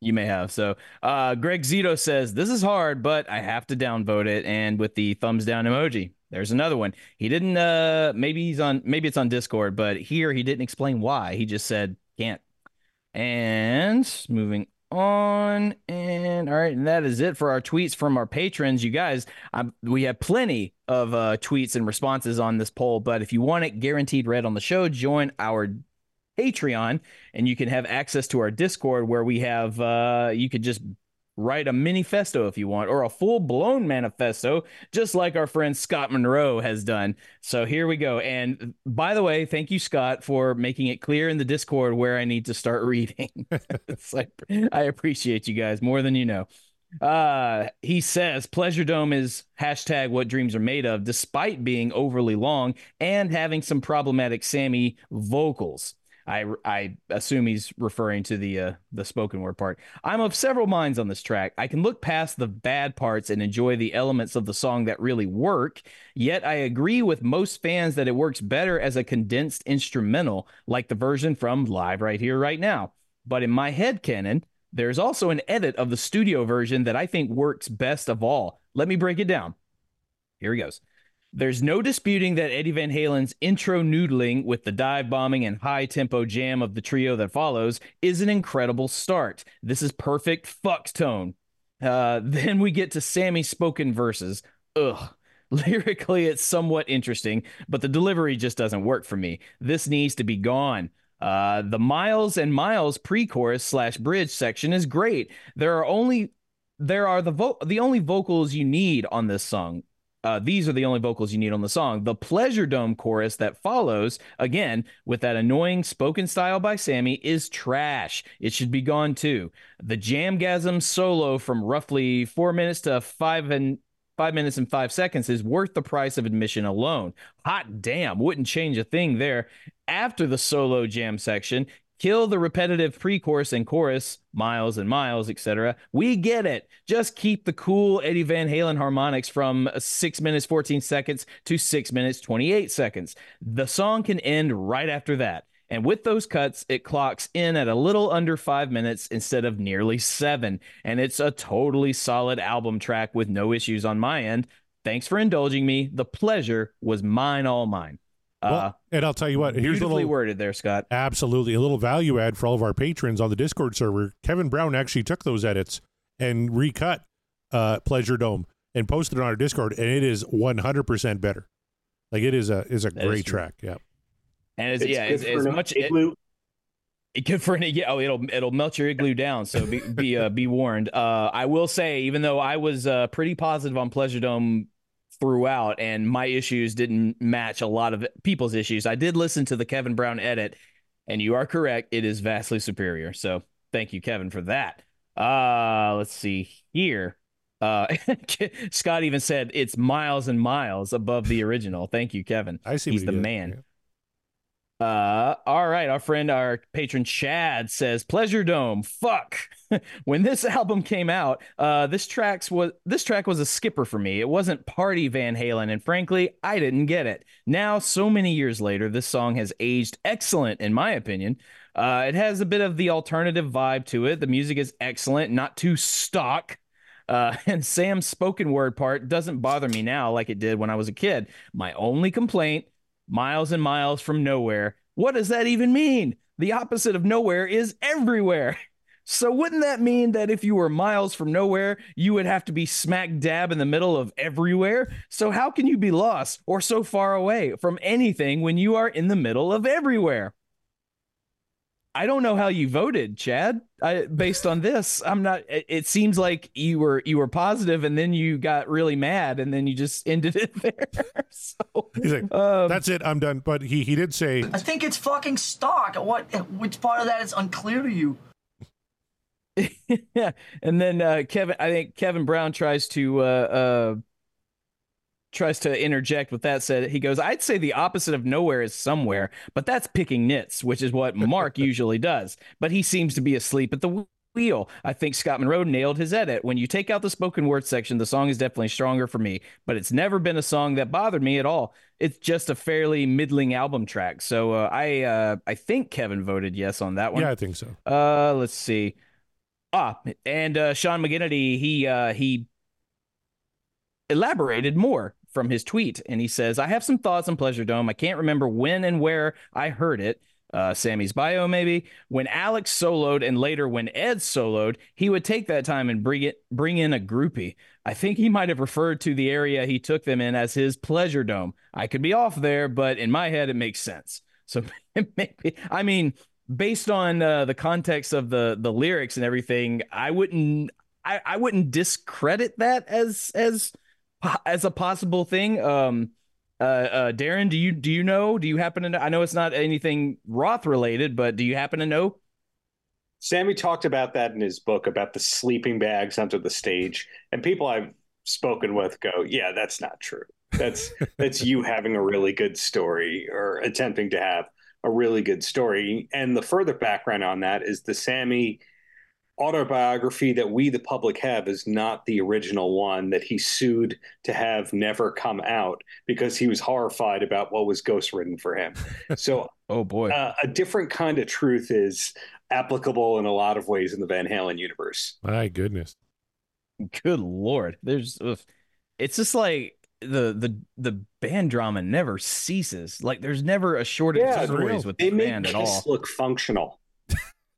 You may have. So, uh, Greg Zito says, This is hard, but I have to downvote it. And with the thumbs down emoji, there's another one. He didn't, uh, maybe he's on, maybe it's on Discord, but here he didn't explain why. He just said, Can't. And moving on. And all right. And that is it for our tweets from our patrons. You guys, um, we have plenty of uh, tweets and responses on this poll. But if you want it guaranteed read on the show, join our Patreon and you can have access to our Discord where we have uh you could just write a manifesto if you want or a full-blown manifesto just like our friend Scott Monroe has done. So here we go. And by the way, thank you Scott for making it clear in the Discord where I need to start [LAUGHS] reading. it's like I appreciate you guys more than you know. Uh, he says Pleasure Dome is hashtag what dreams are made of, despite being overly long and having some problematic Sammy vocals. I, I assume he's referring to the uh, the spoken word part. I'm of several minds on this track. I can look past the bad parts and enjoy the elements of the song that really work. Yet I agree with most fans that it works better as a condensed instrumental, like the version from Live Right Here Right Now. But in my head canon, there's also an edit of the studio version that I think works best of all. Let me break it down. Here he goes. There's no disputing that Eddie Van Halen's intro noodling with the dive bombing and high tempo jam of the trio that follows is an incredible start. This is perfect fuck tone. Uh, [LAUGHS] then we get to Sammy's spoken verses. Ugh. [LAUGHS] Lyrically, it's somewhat interesting, but the delivery just doesn't work for me. This needs to be gone. Uh, the Miles and Miles pre-chorus slash bridge section is great. There are only there are the vo- the only vocals you need on this song. Uh, these are the only vocals you need on the song. The Pleasure Dome chorus that follows, again, with that annoying spoken style by Sammy, is trash. It should be gone too. The Jamgasm solo from roughly four minutes to five and five minutes and five seconds is worth the price of admission alone. Hot damn, wouldn't change a thing there. After the solo jam section, kill the repetitive pre-chorus and chorus, miles and miles, etc. We get it. Just keep the cool Eddie Van Halen harmonics from 6 minutes 14 seconds to 6 minutes 28 seconds. The song can end right after that. And with those cuts, it clocks in at a little under five minutes instead of nearly seven. And it's a totally solid album track with no issues on my end. Thanks for indulging me. The pleasure was mine, all mine. Well, Uh, and I'll tell you what, here's a little worded there, Scott. absolutely a little value add for all of our patrons on the Discord server. Kevin Brown actually took those edits and recut uh, Pleasure Dome and posted it on our Discord, and it is 100% better. Like it is a is a That is great true. track. Yeah. And it's, It's yeah, it's, for as much igloo. It [LAUGHS] good for an yeah. Oh, it'll it'll melt your igloo down. So be be uh, be warned. Uh, I will say, even though I was uh, pretty positive on Pleasure Dome throughout, and my issues didn't match a lot of people's issues, I did listen to the Kevin Brown edit, and you are correct. It is vastly superior. So thank you, Kevin, for that. Uh, let's see here. Uh, [LAUGHS] Scott even said it's miles and miles above the original. Thank you, Kevin. I see. He's the did. man. Uh, all right. Our friend, our patron Chad says, "Pleasure Dome, fuck." [LAUGHS] when this album came out, uh, this tracks was this track was a skipper for me. It wasn't party Van Halen, and frankly, I didn't get it. Now, so many years later, this song has aged excellent, in my opinion. Uh, it has a bit of the alternative vibe to it. The music is excellent, not too stock. Uh, [LAUGHS] and Sam's spoken word part doesn't bother me now like it did when I was a kid. My only complaint miles and miles from nowhere. What does that even mean? The opposite of nowhere is everywhere. [LAUGHS] So wouldn't that mean that if you were miles from nowhere, you would have to be smack dab in the middle of everywhere? So how can you be lost or so far away from anything when you are in the middle of everywhere? I don't know how you voted, Chad. I, based on this, I'm not. It, it seems like you were you were positive, and then you got really mad, and then you just [LAUGHS] ended it there. [LAUGHS] so He's like, um, that's it. I'm done. But he he did say I think it's fucking stock. What? Which part of that is unclear to you? [LAUGHS] yeah, and then uh, Kevin, I think Kevin Brown tries to uh, uh, tries to interject with that. Said he goes, "I'd say the opposite of nowhere is somewhere, but that's picking nits, which is what Mark [LAUGHS] usually does. But he seems to be asleep at the wheel. I think Scott Monroe nailed his edit. When you take out the spoken word section, the song is definitely stronger for me. But it's never been a song that bothered me at all. It's just a fairly middling album track. So uh, I uh, I think Kevin voted yes on that one. yeah, I think so. Uh, let's see. Ah, and uh, Sean McGinnity, he uh, he elaborated more from his tweet, and he says, "I have some thoughts on Pleasure Dome. I can't remember when and where I heard it. Uh, Sammy's bio, maybe when Alex soloed, and later when Ed soloed, he would take that time and bring it, bring in a groupie. I think he might have referred to the area he took them in as his Pleasure Dome. I could be off there, but in my head, it makes sense. [LAUGHS] So maybe, I mean." based on uh, the context of the the lyrics and everything, I wouldn't I, I wouldn't discredit that as as as a possible thing. Um, uh, uh, Darren, do you do you know? Do you happen to know? I know it's not anything Roth related, but do you happen to know? Sammy talked about that in his book about the sleeping bags under the stage, and people I've spoken with go, "Yeah, that's not true. That's [LAUGHS] that's you having a really good story or attempting to have a really good story." And the further background on that is the Sammy autobiography that we, the public, have is not the original one that he sued to have never come out because he was horrified about what was ghostwritten for him. So [LAUGHS] Oh boy, uh, a different kind of truth is applicable in a lot of ways in the Van Halen universe. My goodness. good lord! There's, ugh. it's just like the the the band drama never ceases. Like there's never a shortage Yeah, of stories with They the band at all. look functional.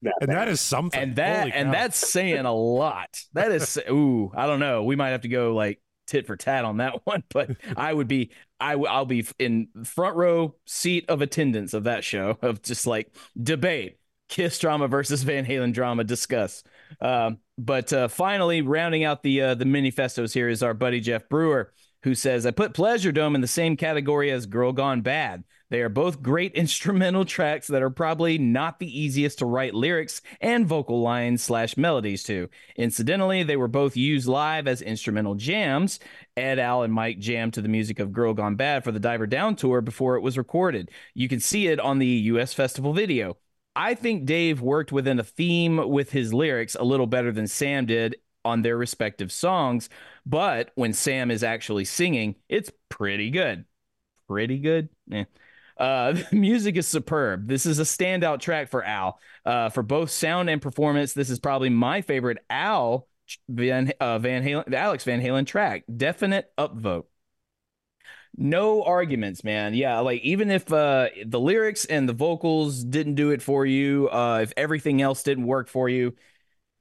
That and that is something. And that and that's saying a lot. That is [LAUGHS] ooh, I don't know. We might have to go like tit for tat on that [LAUGHS] one, but I would be I w- I'll be in front row seat of attendance of that show [LAUGHS] of just like debate Kiss drama versus Van Halen drama discuss. Um, but uh, finally, rounding out the uh, the manifestos here is our buddy Jeff Brewer, who says, "I put Pleasure Dome in the same category as Girl Gone Bad. They are both great [LAUGHS] instrumental tracks that are probably not the easiest to write lyrics and vocal lines slash melodies to. Incidentally, they were both used live as instrumental jams. Ed, Al, and Mike jammed to the music of Girl Gone Bad for the Diver Down tour before it was recorded. You can see it on the U.S. Festival video." I think Dave worked within a theme with his lyrics a little better than Sam did on their respective songs, but when Sam is actually singing, it's pretty good. Pretty good. Eh. Uh, the [LAUGHS] music is superb. This is a standout track for Al. Uh, for both sound and performance, this is probably my favorite Al Van, uh, Van Halen, Alex Van Halen track. Definite upvote no arguments man yeah like even if uh the lyrics and the vocals didn't do it for you uh if everything else didn't work for you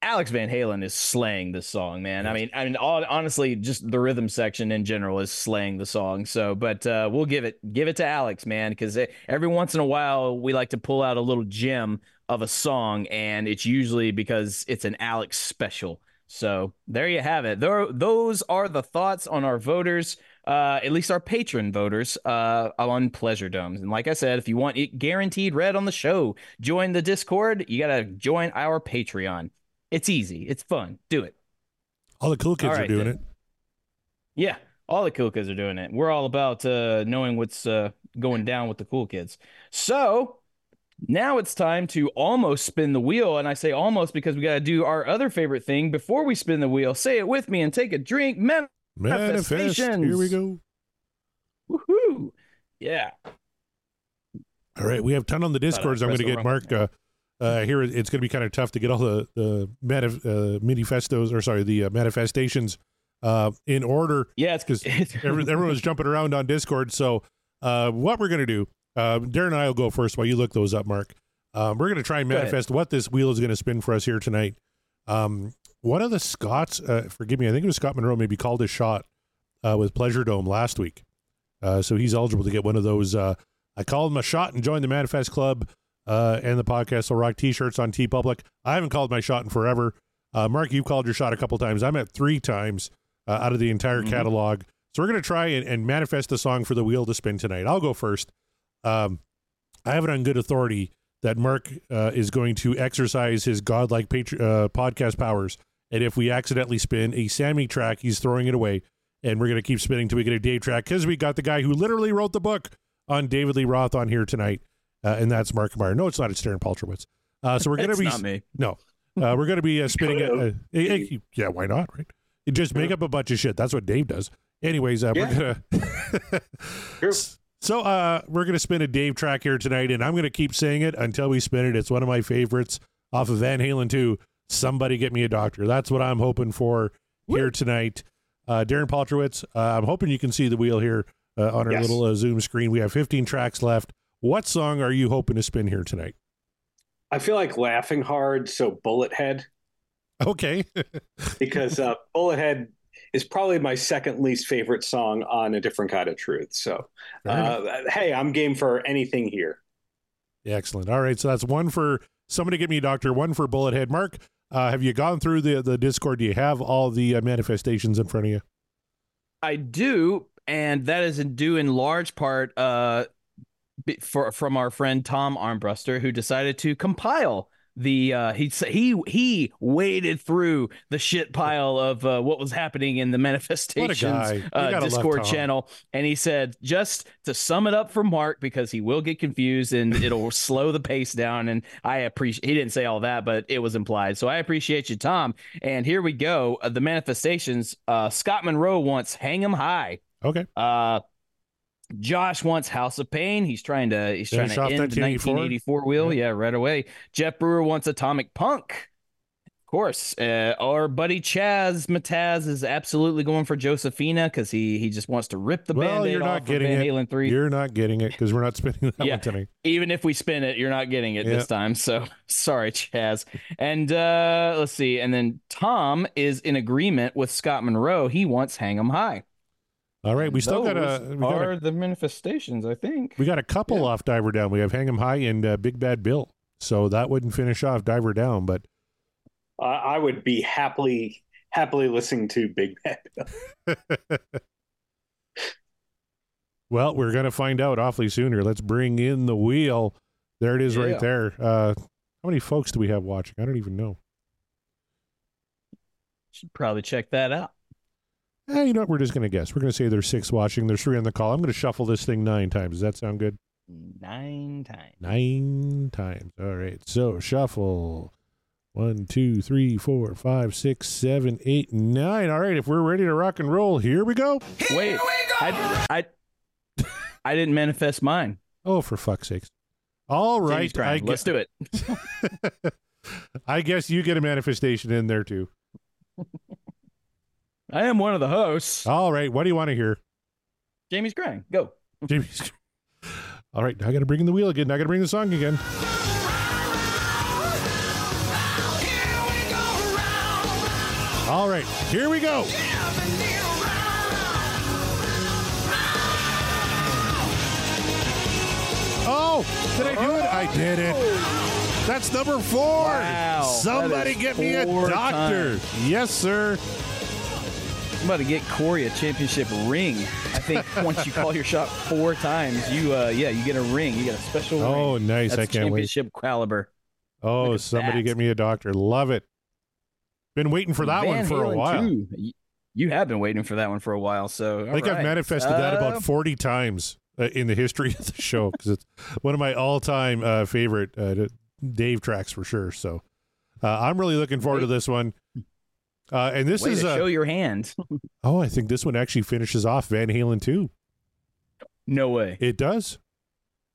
alex van halen is slaying this song man i mean i mean all, honestly just the rhythm section in general is slaying the song so but uh we'll give it give it to alex man because every once in a while we like to pull out a little gem of a song and it's usually because it's an alex special so there you have it there, those are the thoughts on our voters uh, at least our patron voters uh, on Pleasure Domes. And like I said, if you want it guaranteed read on the show, join the Discord. You got to join our Patreon. It's easy, it's fun. Do it. All the cool kids All are doing then. it. Yeah, all the cool kids are doing it. We're all about uh, knowing what's uh, going down with the cool kids. So now it's time to almost spin the wheel. And I say almost because we got to do our other favorite thing before we spin the wheel. Say it with me and take a drink. Man, Manifest. Here we go. woohoo. Yeah. All right, we have ton on the discords. I'm going to get Mark. Uh, uh, here, it's going to be kind of tough to get all the the manif- uh, manifestos, or sorry, the uh, manifestations uh, in order Yeah, it's because [LAUGHS] every, everyone's jumping around on Discord. So, uh, what we're going to do, uh, Darren and I will go first while you look those up, Mark. Um, we're going to try and manifest what this wheel is going to spin for us here tonight. Um, one of the Scots, uh, forgive me, I think it was Scott Monroe, maybe called a shot uh, with Pleasure Dome last week. Uh, so he's eligible to get one of those. Uh, I called him a shot and joined the Manifest Club uh, and the podcast will rock t-shirts on TeePublic. I haven't called my shot in forever. Uh, Mark, you've called your shot a couple times. I'm at three times uh, out of the entire Mhm. catalog. So we're going to try and, and manifest the song for the wheel to spin tonight. I'll go first. Um, I have it on good authority that Mark uh, is going to exercise his godlike patri- uh, podcast powers. And if we accidentally spin a Sammy track, he's throwing it away. And we're going to keep spinning till we get a Dave track because we got the guy who literally wrote the book on David Lee Roth on here tonight. Uh, and that's Mark Meyer. No, it's not. It's Darren Paltrowitz. Uh, so we're going to be not me. no, uh, we're going to be uh, [LAUGHS] spinning it. Uh, yeah, why not? Right? You just make up a bunch of shit. That's what Dave does. Anyways, uh, we're gonna. [LAUGHS] Sure. so uh, we're gonna spin a Dave track here tonight, and I'm gonna keep saying it until we spin it. It's one of my favorites off of Van Halen 2. Somebody get me a doctor. That's what I'm hoping for here tonight. Uh, Darren Paltrowitz, uh, I'm hoping you can see the wheel here uh, on our Yes. little uh, Zoom screen. We have 15 tracks left. What song are you hoping to spin here tonight? I feel like laughing hard, so Bullet Head, Okay. [LAUGHS] because uh, Bullet Head is probably my second least favorite song on A Different Kind of Truth. So, Fair uh, hey, I'm game for anything here. Excellent. All right, so that's one for somebody get me a doctor, one for Bullethead. Mark, uh, have you gone through the the Discord? Do you have all the uh, manifestations in front of you? I do, and that is due in large part uh, be- for from our friend Tom Armbruster, who decided to compile the uh, he he he waded through the shit pile of uh, what was happening in the [LAUGHS] manifestations uh, Discord channel, and he said just to sum it up for Mark because he will get confused and it'll [LAUGHS] slow the pace down. And I appreciate he didn't say all that, but it was implied. So I appreciate you, Tom. And here we go. Uh, the manifestations. Uh, Scott Monroe wants hang him High." Okay. Uh, Josh wants House of Pain. He's trying to he's trying to off end the 1984? 1984 wheel. Yeah. right away. Jeff Brewer wants Atomic Punk. Of course. Uh, our buddy Chaz Mataz is absolutely going for Josephina because he he just wants to rip the well, band-aid you're off not of getting Van it. Halen 3. You're not getting it because we're not spinning that Yeah. one tonight. Even if we spin it, you're not getting it this time. So [LAUGHS] sorry, Chaz. And uh, let's see. And then Tom is in agreement with Scott Monroe. He wants Hang 'em High. All right, we still got a we got are a, the manifestations, I think. we got a couple Yeah. off Diver Down. We have Hang 'em High and uh, Big Bad Bill. So that wouldn't finish off Diver Down, but I I would be happily happily listening to Big Bad. [LAUGHS] well, we're gonna find out awfully soon here. Let's bring in the wheel. There it is, Yeah. right there. Uh, how many folks do we have watching? I don't even know. Should probably check that out. Eh, you know what? We're just gonna guess. We're gonna say there's six watching. There's three on the call. I'm gonna shuffle this thing nine times. Does that sound good? Nine times. Nine times. All right. So shuffle. One, two, three, four, five, six, seven, eight, nine. All right. If we're ready to rock and roll, here we go. Here Wait, I, I, I didn't manifest mine. Oh, for fuck's sakes. All right. I, gu- Let's do it. [LAUGHS] I guess you get a manifestation in there too. [LAUGHS] I am one of the hosts. All right. What do you want to hear? Jamie's crying. Go. Jamie's. All right. Now I got to bring in the wheel again. Now I got to bring the song again. All right. Here we go. Oh, did I do it? I did it. That's number four. Wow, Somebody get me a doctor. Yes, sir. I'm about to get Corey a championship ring. I think [LAUGHS] once you call your shot four times, you uh yeah, you get a ring. You get a special Oh, ring. nice. That's I can't wait. championship caliber. Oh, somebody that. get me a doctor. Love it. Been waiting for that one Van for a while. 2. You- have been waiting for that one for a while, so I think I've manifested that Uh, about 40 times uh, in the history of the show because it's one of my all time uh, favorite uh, Dave tracks for sure. So uh, I'm really looking forward to this one. Uh, and this Way is, to uh, show your hand. [LAUGHS] oh, I think this one actually finishes off Van Halen too. no way. It does.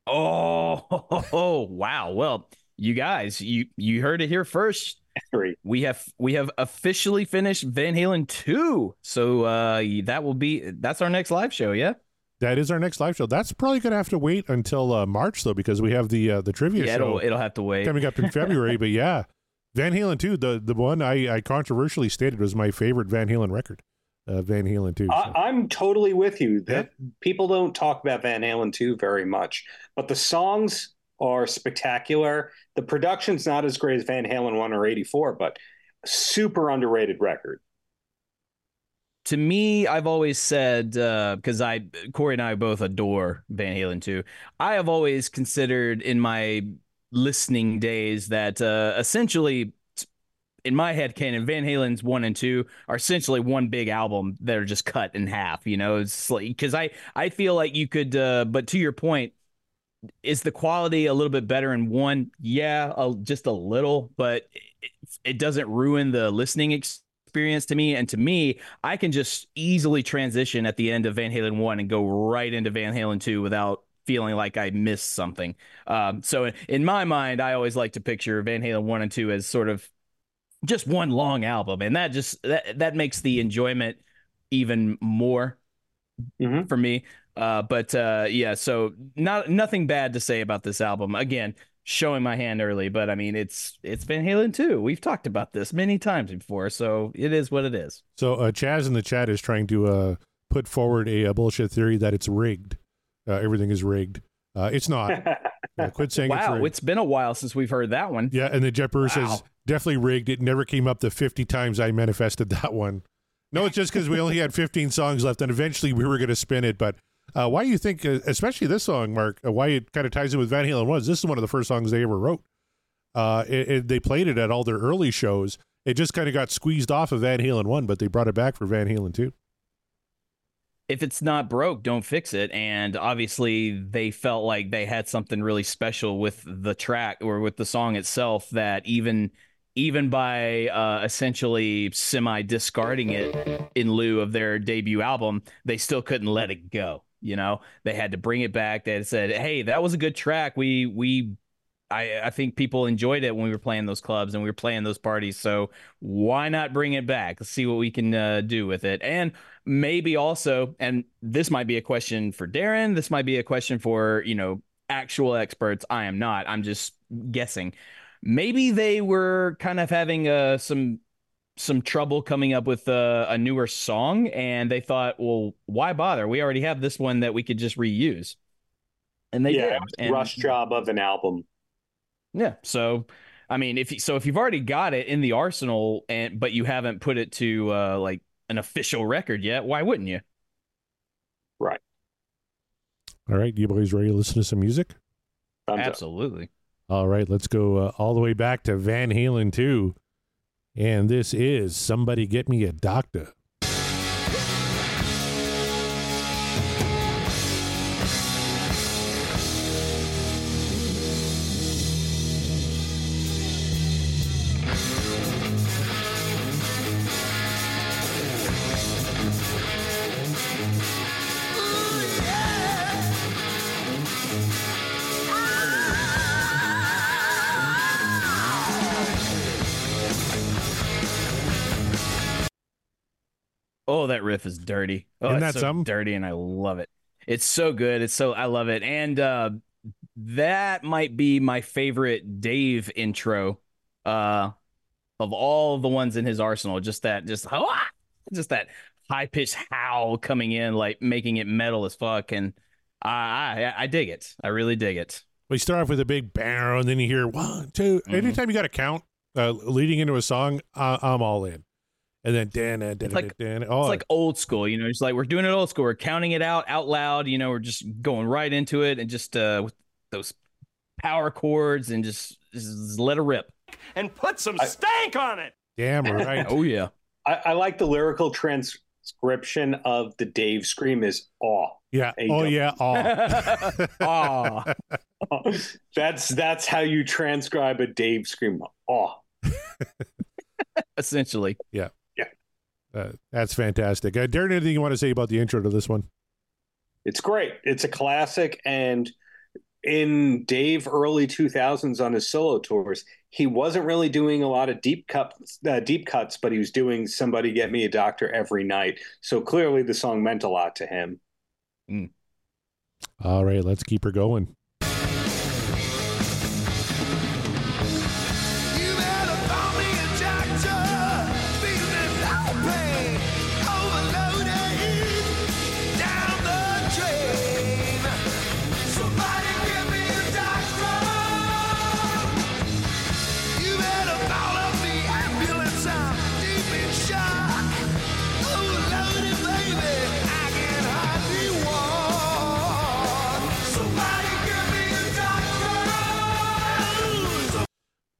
Oh, [LAUGHS] wow. Well, you guys, you you heard it here first. Three. We have we have officially finished Van Halen 2. So uh that will be that's our next live show, yeah? That is our next live show. That's probably going to have to wait until uh, March, though, because we have the uh, the trivia Yeah, show it'll it'll have to wait. coming up in February. but yeah, [LAUGHS] Van Halen too. the, the one I, I controversially stated was my favorite Van Halen record, uh, Van Halen too. so. I, I'm totally with you that people don't talk about Van Halen too very much, but the songs are spectacular. The production's not as great as Van Halen 1 or 84, but super underrated record. to me, I've always said because I Corey and I both adore Van Halen too. I have always considered in my listening days that uh, essentially, in my head, canon Van Halen's one and two are essentially one big album that are just cut in half. You know, it's like because I I feel like you could, uh, but to your point. Is the quality a little bit better in one? Yeah, a, just a little, but it, it doesn't ruin the listening experience to me. And to me, I can just easily transition at the end of Van Halen 1 and go right into Van Halen 2 without feeling like I missed something. Um, so in my mind, I always like to picture Van Halen 1 and 2 as sort of just one long album. And that just that that makes the enjoyment even more Mhm. for me. Uh, but uh, yeah, so not nothing bad to say about this album. Again, showing my hand early, but I mean it's it's Van Halen 2. We've talked about this many times before, so it is what it is. So uh, Chaz in the chat is trying to uh, put forward a, uh bullshit theory that it's rigged. Uh, everything is rigged. Uh, it's not. [LAUGHS] Uh, quit saying it's Wow, rigged. it's been a while since we've heard that one. Yeah, and the Jeff Bruce Wow. says definitely rigged. It never came up the 50 times I manifested that one. No, it's just because we only had 15 songs left, and eventually we were going to spin it. But uh, why do you think, uh, especially this song, Mark, uh, why it kind of ties in with Van Halen was this is one of the first songs they ever wrote. Uh, it, it- they played it at all their early shows. It just kind of got squeezed off of Van Halen 1, but they brought it back for Van Halen 2. If it's not broke, don't fix it. And obviously, they felt like they had something really special with the track or with the song itself that even even by uh, essentially semi discarding it in lieu of their debut album, they still couldn't let it go. You know, they had to bring it back. They said, "Hey, that was a good track. We we I I think people enjoyed it when we were playing those clubs and we were playing those parties. So why not bring it back? Let's see what we can uh, do with it. And maybe also, and this might be a question for Darren. This might be a question for you know actual experts. I am not. I'm just guessing. Maybe they were kind of having uh, some some trouble coming up with uh, a newer song, and they thought, well, why bother? We already have this one that we could just reuse. And they yeah, did. And, rush job of an album. Yeah. So, I mean, if so, if you've already got it in the arsenal, and but you haven't put it to uh, like an official record yet, why wouldn't you? Right. All right, you boys ready to listen to some music? Thumbs up. Absolutely. All right, let's go uh, all the way back to Van Halen 2. And this is Somebody Get Me a Doctor. Oh, that riff is dirty. Oh, Isn't it's that so something? dirty, and I love it. It's so good. It's so I love it, and uh, that might be my favorite Dave intro uh, of all the ones in his arsenal. Just that, just ah, just that high pitched howl coming in, like making it metal as fuck, and I, I I dig it. I really dig it. We start off with a big barrel, and then you hear one, 2 Mhm. Anytime you got a count uh, leading into a song, uh, I'm all in. And then dan dan dan like- dan. Oh, It's like old school, you know. It's like we're doing it old school. We're counting it out out loud. You know, we're just going right into it, and just uh, with those power chords, and just, just let it rip. And put some I- stank on it. damn [LAUGHS] right. Oh yeah. I, I like the lyrical transcription of the Dave scream is awe. yeah. There you Oh yeah. Oh. [LAUGHS] [LAUGHS] Aw. that's that's how you transcribe a Dave scream. Awe. essentially. Uh, that's fantastic. Uh, Darren, anything you want to say about the intro to this one? It's great. It's a classic. And in Dave early 2000s on his solo tours, he wasn't really doing a lot of deep cuts, uh, deep cuts, but he was doing "Somebody Get Me a Doctor" every night. So clearly, the song meant a lot to him. All right, let's keep her going.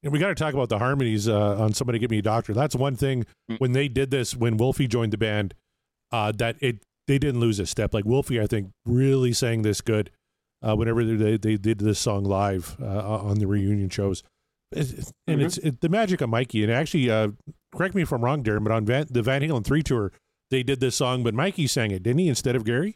And we got to talk about the harmonies uh, on "Somebody Give Me a Doctor." That's one thing when they did this when Wolfie joined the band, uh, that it they didn't lose a step. Like Wolfie, I think, really sang this good uh, whenever they they did this song live uh, on the reunion shows. It's- And it's it, the magic of Mikey. And actually, uh, correct me if I'm wrong, Darren, but on Van, the Van Halen three tour, they did this song, but Mikey sang it, didn't he, instead of Gary?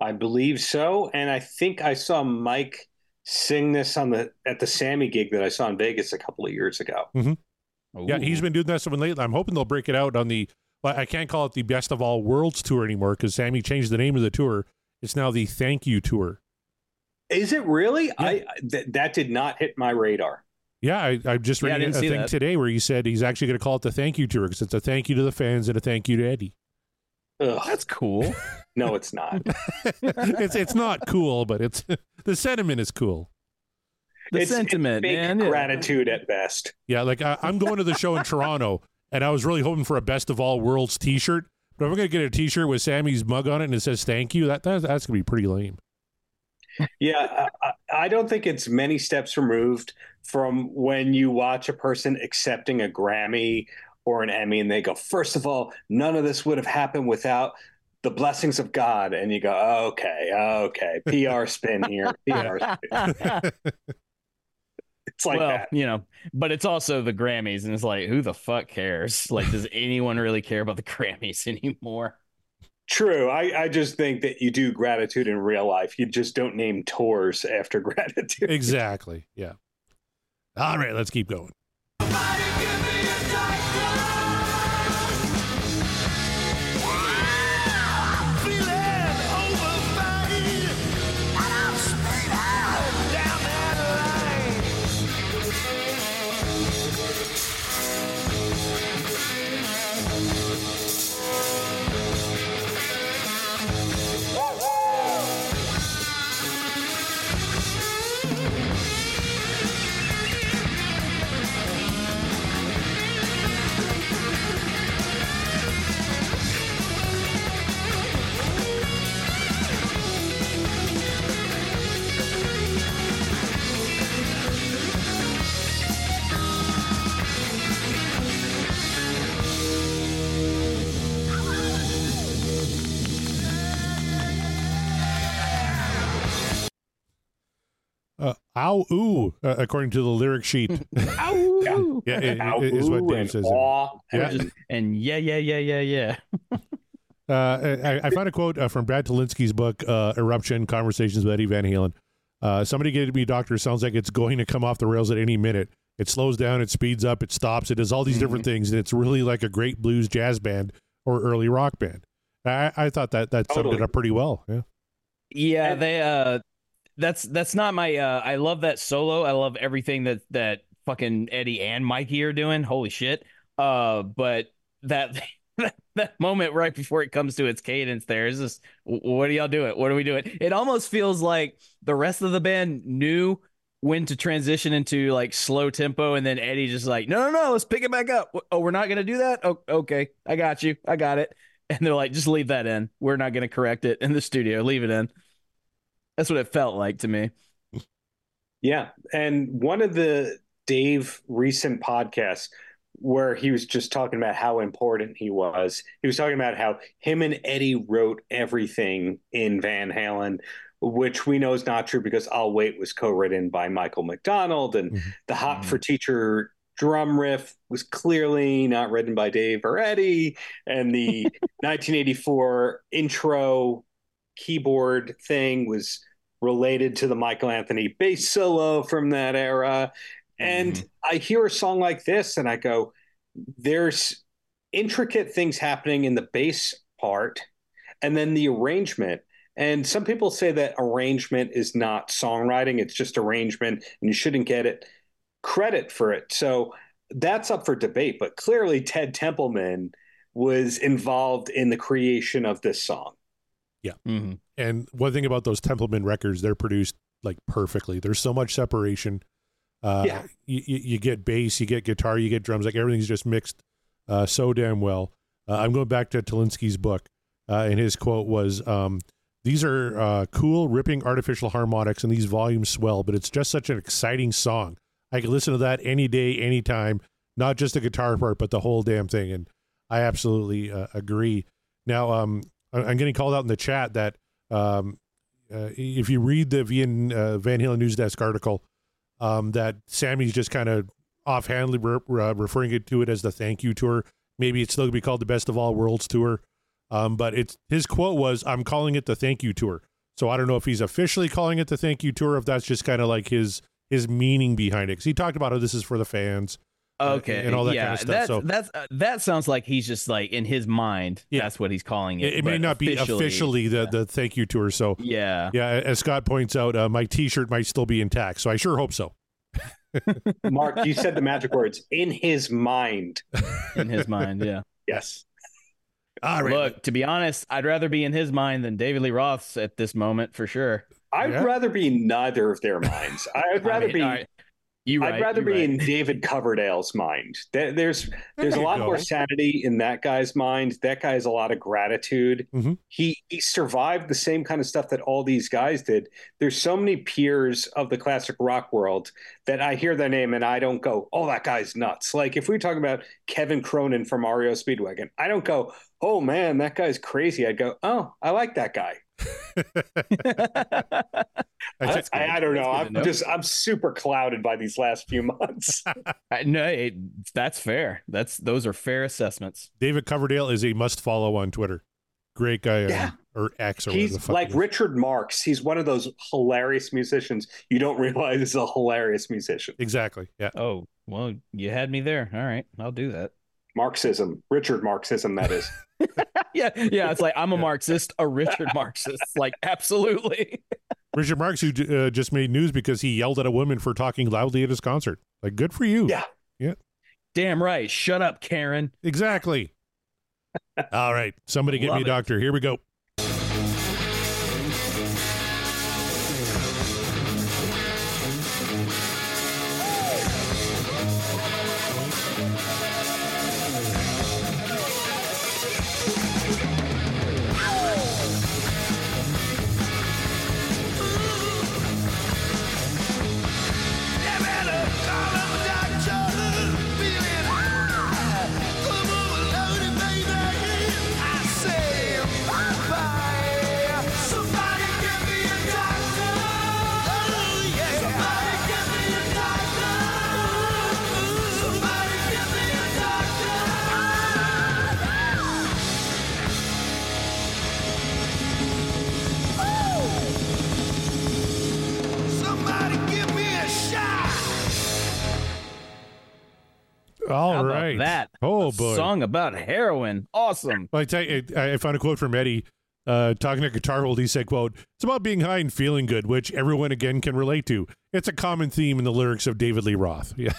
I believe so, and I think I saw Mike sing this on the at the Sammy gig that I saw in Vegas a couple of years ago. Mm-hmm. Yeah, he's been doing that one lately. I'm hoping they'll break it out on the. Well, I can't call it the Best of All Worlds tour anymore because Sammy changed the name of the tour. It's now the Thank You Tour. Is it really? I th- that did not hit my radar. Yeah, I, I just Yeah, I read didn't a thing that. today where he said he's actually going to call it the Thank You Tour because it's a thank you to the fans and a thank you to Eddie. Ugh, That's cool. [LAUGHS] no, it's not. [LAUGHS] it's it's not cool, but it's [LAUGHS] the sentiment is cool. The It's- it's sentiment, fake man. Yeah. Gratitude at best. Yeah, like I, I'm going to the show in Toronto, and I was really hoping for a Best of All Worlds T-shirt. But if I'm going to get a T-shirt with Sammy's mug on it and it says "Thank you," that, that that's going to be pretty lame. Yeah, I, I- I don't think it's many steps removed from when you watch a person accepting a Grammy or an Emmy and they go, first of all, none of this would have happened without the blessings of God. And you go, okay, okay, [LAUGHS] PR spin here, PR spin. [LAUGHS] It's like well, that. you know, but it's also the Grammys, and it's like, who the fuck cares? Like, does anyone really care about the [LAUGHS] Grammys anymore? True. I, I just think that you do gratitude in real life. You just don't name tours after gratitude. Exactly. Yeah. All right, let's keep going. Ow, ooh, uh, according to the lyric sheet. [LAUGHS] Ow! yeah, it- Ow, it is what ooh, Dave and says. aw, Yeah. and And yeah, yeah, yeah, yeah, yeah. Uh, I, I found a quote uh, from Brad Tolinsky's book, uh, Eruption Conversations with Eddie Van Halen. Uh, somebody gave me, a Doctor, sounds like it's going to come off the rails at any minute. It slows down, it speeds up, it stops, it does all these different things, and it's really like a great blues jazz band or early rock band. I, I thought that that summed it up pretty well. Yeah. Yeah, they uh that's that's not my uh I love that solo. I love everything that that fucking Eddie and Mikey are doing. Holy shit. Uh but that [LAUGHS] that, moment right before it comes to its cadence there is just what are y'all doing? What are we doing? It almost feels like the rest of the band knew when to transition into like slow tempo and then Eddie just like, "No, no, no, let's pick it back up." Oh, we're not going to do that? Oh, okay. I got you. I got it. And they're like, "Just leave that in. We're not going to correct it in the studio. Leave it in." That's what it felt like to me. Yeah. And one of the Dave recent podcasts where he was just talking about how important he was, he was talking about how him and Eddie wrote everything in Van Halen, which we know is not true because I'll Wait was co written by Michael McDonald and Mhm. the Hot for Teacher drum riff was clearly not written by Dave or Eddie. And the [LAUGHS] 1984 intro keyboard thing was related to the Michael Anthony bass solo from that era. And mm-hmm. I hear a song like this and I go, there's intricate things happening in the bass part and then the arrangement. And some people say that arrangement is not songwriting, it's just arrangement, and you shouldn't get it credit for it. So that's up for debate. But clearly, Ted Templeman was involved in the creation of this song. Mhm. And one thing about those Templeman records, they're produced like perfectly. There's so much separation. Uh, Yeah. you, you, get bass, you get guitar, you get drums. Like everything's just mixed uh, so damn well. Uh, I'm going back to Tolinsky's book, uh, and his quote was, um, "These are uh, cool, ripping artificial harmonics, and these volumes swell. But it's just such an exciting song. I could listen to that any day, anytime. Not just the guitar part, but the whole damn thing." And I absolutely uh, agree. Now, um, I'm getting called out in the chat that um, uh, if you read the Vian, uh, Van Halen News Desk article, um, that Sammy's just kind of offhandedly re- re- referring it to it as the thank you tour. Maybe it's still going to be called the Best of All Worlds tour. Um, but it's his quote was, "I'm calling it the thank you tour." So I don't know if he's officially calling it the thank you tour, if that's just kind of like his his meaning behind it. Because he talked about how this is for the fans. Uh, Okay, and all that yeah, kind of stuff, That, so- that's uh, that sounds like he's just like in his mind. Yeah. That's what he's calling it. It, it may but not be officially the the thank you tour. So Yeah, yeah, as Scott points out, uh, my T-shirt might still be intact. So I sure hope so. [LAUGHS] [LAUGHS] Mark, you said the magic words in his mind. in his mind. Yeah. [LAUGHS] Yes. All right. Look, to be honest, I'd rather be in his mind than David Lee Roth's at this moment for sure. I'd Yeah. rather be neither of their minds. I'd I rather mean, be all right, you I'd right, rather you be right. in David Coverdale's mind. There- There's there's a lot go. more sanity in that guy's mind. That guy has a lot of gratitude. Mhm. He he survived the same kind of stuff that all these guys did. There's so many peers of the classic rock world that I hear their name and I don't go, "Oh, that guy's nuts." Like if we talk about Kevin Cronin from REO Speedwagon, I don't go, "Oh man, that guy's crazy." I'd go, "Oh, I like that guy." [LAUGHS] [LAUGHS] [LAUGHS] I That's I, I don't know. I'm know. just I'm super clouded by these last few months. [LAUGHS] No, it, that's fair. That's those are fair assessments. David Coverdale is a must follow on Twitter. Great guy, uh, Yeah. or ex, or whatever the He's fuck like it is. Richard Marx. He's one of those hilarious musicians you don't realize is a hilarious musician. Exactly. Yeah. Oh, well, you had me there. All right, I'll do that. Marxism, Richard Marxism, that is. [LAUGHS] yeah, yeah. It's like I'm a Marxist, a Richard Marxist. Like, absolutely. [LAUGHS] Richard Marx, who uh, just made news because he yelled at a woman for talking loudly at his concert. Like, good for you. Yeah. Yeah. Damn right. Shut up, Karen. Exactly. [LAUGHS] All right. Somebody get Love me a doctor. Here we go. Song about heroin. Awesome. Well, I tell you, I I found a quote from Eddie uh, talking to Guitar World. He said, "quote It's about being high and feeling good, which everyone again can relate to. It's a common theme in the lyrics of David Lee Roth." [LAUGHS] Yeah,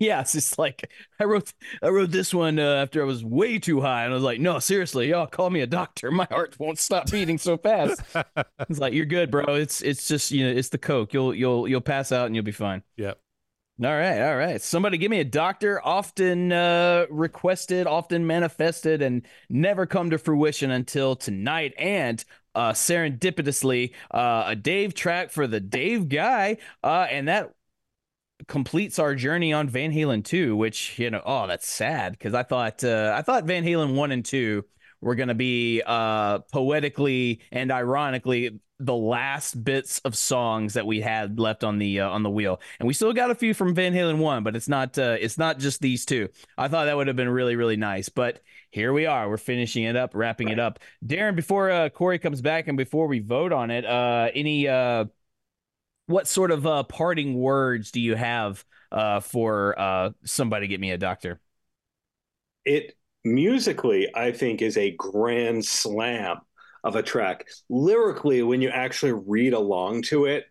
Yeah, it's just like I wrote. I wrote this one uh, after I was way too high, and I was like, "No, seriously, y'all call me a doctor. [LAUGHS] My heart won't stop beating so fast." [LAUGHS] it's like you're good, bro. It's it's just you know it's the coke. You'll you'll you'll pass out and you'll be fine. Yep. All right, all right. Somebody give me a doctor. Often uh, requested, often manifested, and never come to fruition until tonight. And uh, serendipitously, uh, a Dave track for the Dave guy, uh, and that completes our journey on Van Halen 2, which you know, oh, that's sad because I thought uh, I thought Van Halen 1 and 2 were going to be uh poetically and ironically the last bits of songs that we had left on the uh, on the wheel. And we still got a few from Van Halen 1, but it's not uh, it's not just these two. I thought that would have been really really nice, but here we are. We're finishing it up, wrapping it up. Darren, before uh, Corey comes back and before we vote on it, uh any uh what sort of uh parting words do you have uh for uh somebody get me a doctor it musically i think is a grand slam of a track. Lyrically when you actually read along to it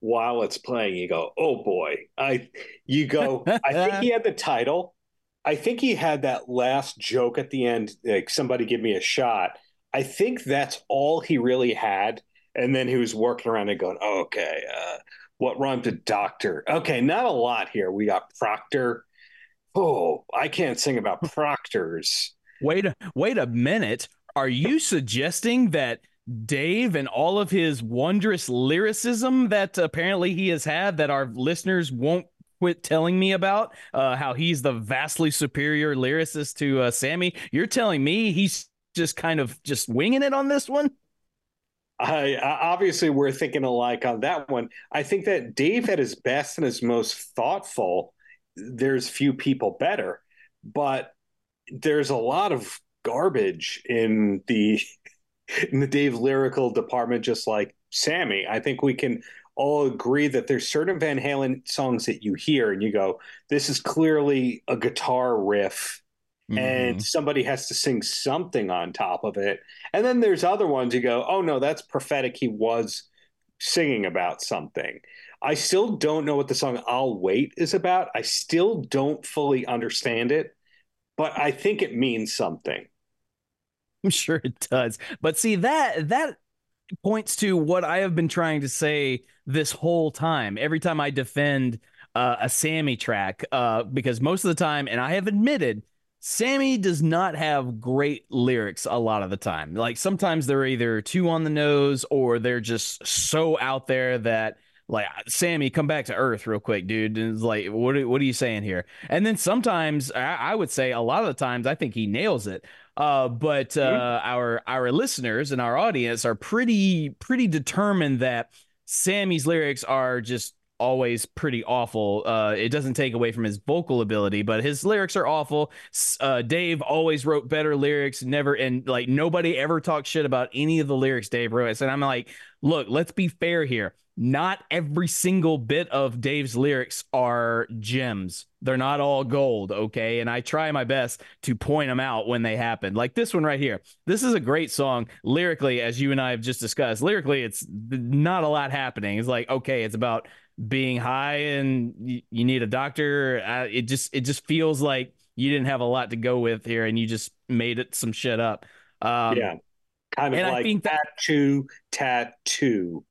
while it's playing you go oh boy. I you go i think he had the title. I think he had that last joke at the end like somebody give me a shot. I think that's all he really had. And then he was working around and going okay uh what rhymes with doctor? Okay not a lot here. We got proctor Oh, I can't sing about proctors. wait a wait a minute are you suggesting that Dave and all of his wondrous lyricism that apparently he has had that our listeners won't quit telling me about uh how he's the vastly superior lyricist to uh, Sammy you're telling me he's just kind of just winging it on this one I, I obviously we're thinking alike on that one. I think that Dave at his best and his most thoughtful, there's few people better, but there's a lot of garbage in the [LAUGHS] in the Dave lyrical department, just like Sammy. I think we can all agree that there's certain Van Halen songs that you hear and you go, this is clearly a guitar riff and mm-hmm. somebody has to sing something on top of it. And then there's other ones you go, oh no, that's prophetic. He was singing about something. I still don't know what the song I'll Wait is about. I still don't fully understand it, but I think it means something. [LAUGHS] I'm sure it does. But see that that points to what I have been trying to say this whole time. Every time I defend uh, a Sammy track, uh, because most of the time, and I have admitted, Sammy does not have great lyrics a lot of the time. Like sometimes they're either too on the nose or they're just so out there that like Sammy, come back to earth real quick, dude. And it's like, what are, what are you saying here? And then sometimes I, I would say a lot of the times I think he nails it. Uh, but uh, our our listeners and our audience are pretty pretty determined that Sammy's lyrics are just always pretty awful. Uh, it doesn't take away from his vocal ability, but his lyrics are awful. Uh, Dave always wrote better lyrics, never and like nobody ever talked shit about any of the lyrics Dave wrote. And I'm like, look, let's be fair here. Not every single bit of Dave's lyrics are gems. They're not all gold, okay? And I try my best to point them out when they happen. Like this one right here. This is a great song lyrically, as you and I have just discussed. Lyrically, it's not a lot happening. It's like okay, it's about being high and you, need a doctor. Uh, it just it just feels like you didn't have a lot to go with here, and you just made it some shit up. Um, yeah. Kind of and I like think that- tattoo, tattoo.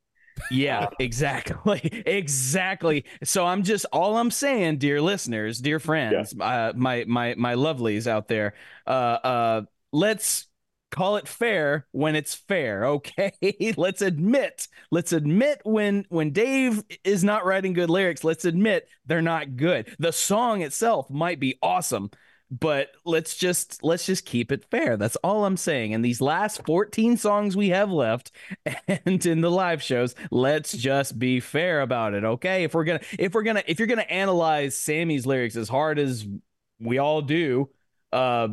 Yeah, [LAUGHS] exactly. Exactly. So I'm just all I'm saying, dear listeners, dear friends, uh, my my my lovelies out there, uh uh let's call it fair when it's fair, okay? [LAUGHS] let's admit, let's admit when when Dave is not writing good lyrics, let's admit they're not good. The song itself might be awesome, but let's just let's just keep it fair. That's all I'm saying. And these last 14 songs we have left [LAUGHS] and in the live shows, let's just be fair about it, okay? If we're to if we're to if you're to analyze Sammy's lyrics as hard as we all do, uh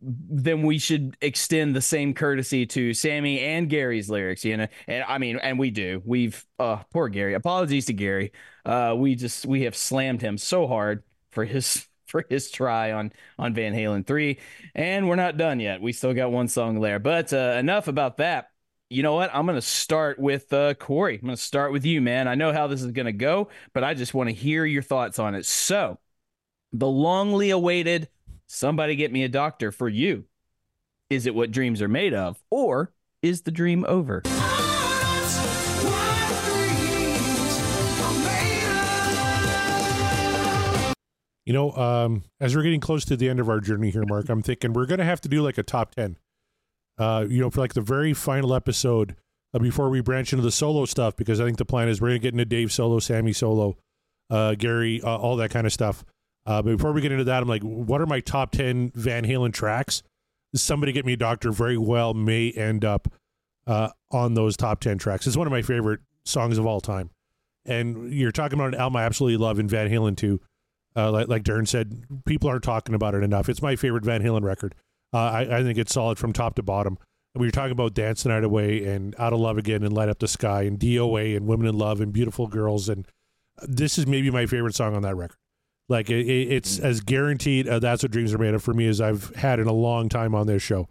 then we should extend the same courtesy to Sammy and Gary's lyrics, you know. And I mean, and we do. We've uh poor Gary. Apologies to Gary. Uh we just we have slammed him so hard for his for his try on on Van Halen 3 and we're not done yet. We still got one song there. But uh enough about that. You know what? I'm going to start with uh Corey. I'm going to start with you, man. I know how this is going to go, but I just want to hear your thoughts on it. So, the longly awaited somebody get me a doctor for you. Is it what dreams are made of or is the dream over? You know, um, as we're getting close to the end of our journey here, Mark, I'm thinking we're going to have to do like a top 10. Uh, you know, for like the very final episode uh, before we branch into the solo stuff, because I think the plan is we're going to get into Dave solo, Sammy solo, uh, Gary, uh, all that kind of stuff. Uh, but before we get into that, I'm like, what are my top 10 Van Halen tracks? Somebody Get Me a Doctor very well may end up uh, on those top 10 tracks. It's one of my favorite songs of all time. And you're talking about an album I absolutely love in Van Halen 2. Uh, like, like Darren said, people aren't talking about it enough. It's my favorite Van Halen record. Uh, I, I think it's solid from top to bottom. We were talking about Dance the Night Away and Out of Love Again and Light Up the Sky and DOA and Women in Love and Beautiful Girls. And this is maybe my favorite song on that record. Like it, it- it's as guaranteed. Uh, that's what dreams are made of for me as I've had in a long time on this show,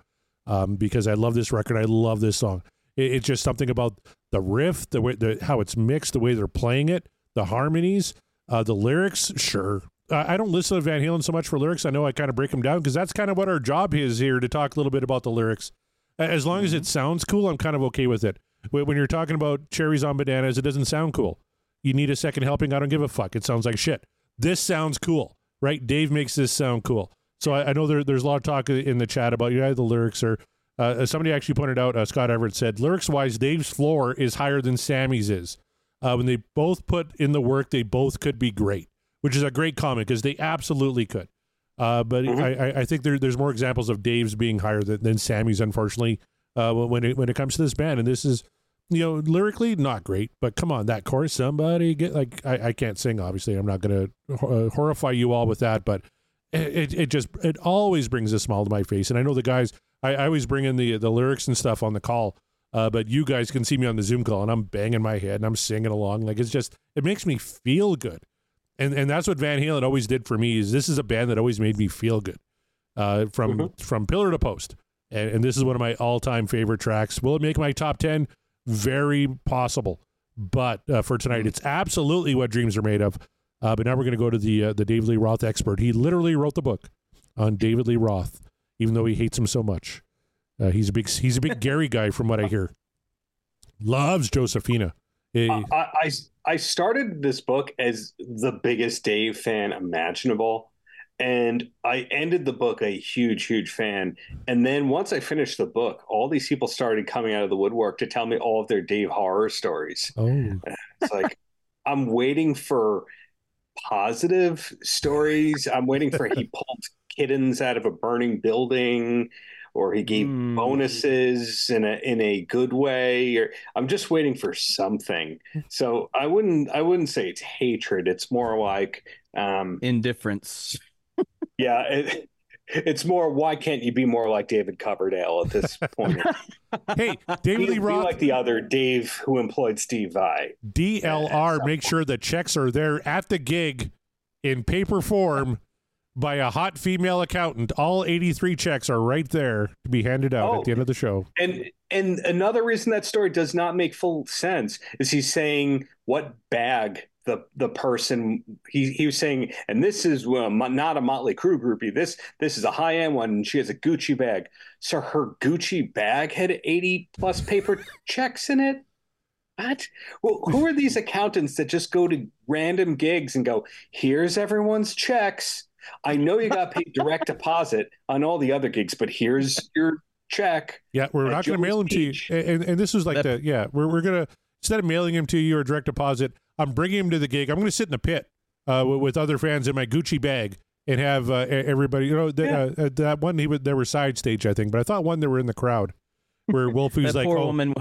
um, because I love this record. I love this song. It, it's just something about the riff, the way, the how it's mixed, the way they're playing it, the harmonies, uh, the lyrics. Sure, I I don't listen to Van Halen so much for lyrics. I know I kind of break them down because that's kind of what our job is here to talk a little bit about the lyrics. As long as it sounds cool, I'm kind of okay with it. When when you're talking about cherries on bananas, it doesn't sound cool. You need a second helping. I don't give a fuck. It sounds like shit. This sounds cool, right? Dave makes this sound cool. So I, I know there, there's a lot of talk in the chat about you yeah, the lyrics are. Uh, somebody actually pointed out, uh, Scott Everett said, lyrics wise, Dave's floor is higher than Sammy's is. Uh, when they both put in the work, they both could be great, which is a great comment because they absolutely could. Uh, but Mhm. I, I- I think there, there's more examples of Dave's being higher than, than Sammy's, unfortunately, uh, when it when it comes to this band. And this is, you know, lyrically not great, but come on, that chorus, somebody get like I, I can't sing. Obviously, I'm not going to uh, horrify you all with that, but it, it it just it always brings a smile to my face. And I know the guys. I, I always bring in the the lyrics and stuff on the call. Uh, but you guys can see me on the Zoom call, and I'm banging my head and I'm singing along. Like it's just, it makes me feel good and and that's what Van Halen always did for me. Is this is a band that always made me feel good, uh, from Mhm. from pillar to post, and, and this is one of my all time favorite tracks. Will it make my top ten? Very possible, but uh, for tonight, it's absolutely what dreams are made of. Uh, but now we're going to go to the uh, the David Lee Roth expert. He literally wrote the book on David Lee Roth, even though he hates him so much. Uh, he's a big he's a big [LAUGHS] Gary guy, from what I hear. Loves Josephina. I, I I started this book as the biggest Dave fan imaginable, and I ended the book a huge, huge fan. And then once I finished the book, all these people started coming out of the woodwork to tell me all of their Dave horror stories. oh, It's like I'm waiting for positive stories. I'm waiting for he [LAUGHS] pulled kittens out of a burning building, or he gave Hmm. bonuses in a in a good way or I'm just waiting for something. So I wouldn't I wouldn't say it's hatred. It's more like um Indifference. yeah, it, it's more why can't you be more like David Coverdale at this point? [LAUGHS] Hey, be, David Lee be Roth, like the other Dave who employed Steve Vai. DLR, make sure the checks are there at the gig in paper form by a hot female accountant. All 83 checks are right there to be handed out Oh. at the end of the show. And and another reason that story does not make full sense is he's saying what bag the the person he he was saying, and this is uh, not a Motley Crue groupie. This this is a high end one, and she has a Gucci bag. So her Gucci bag had eighty plus paper [LAUGHS] checks in it. What? Well, who are these accountants that just go to random gigs and go, "Here's everyone's checks." I know you got paid direct deposit on all the other gigs, but here's your check. Yeah, we're not going to mail them to you. And, and this is like That- the, yeah, we're, we're going to, instead of mailing him to you or direct deposit, I'm bringing him to the gig. I'm going to sit in the pit uh, with, with other fans in my Gucci bag and have uh, everybody, you know, the, Yeah. uh, uh, that one, he was, there were side stage, I think, but I thought one, there were in the crowd where [LAUGHS] Wolfie's that like, poor oh, woman.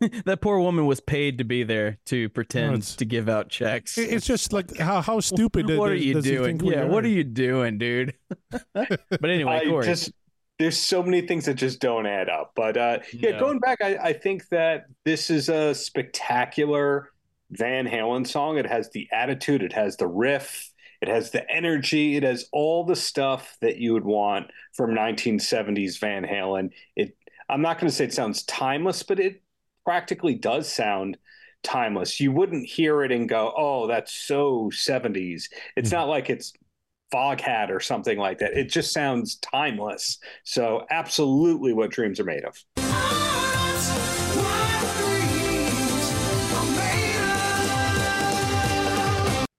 [LAUGHS] that poor woman was paid to be there to pretend it's- to give out checks. It's just like [LAUGHS] how how stupid. what does- are you does doing? think Yeah, are? what are you doing, dude? [LAUGHS] but anyway, I Corey. just there's so many things that just don't add up. But uh, yeah, No. going back, I, I think that this is a spectacular Van Halen song. It has the attitude, it has the riff, it has the energy, it has all the stuff that you would want from 1970s Van Halen. It I'm not going to say it sounds timeless, but it practically does sound timeless. You wouldn't hear it and go, "Oh, that's so 70s." It's hmm. not like it's Foghat or something like that. It just sounds timeless. So, absolutely what dreams are made of.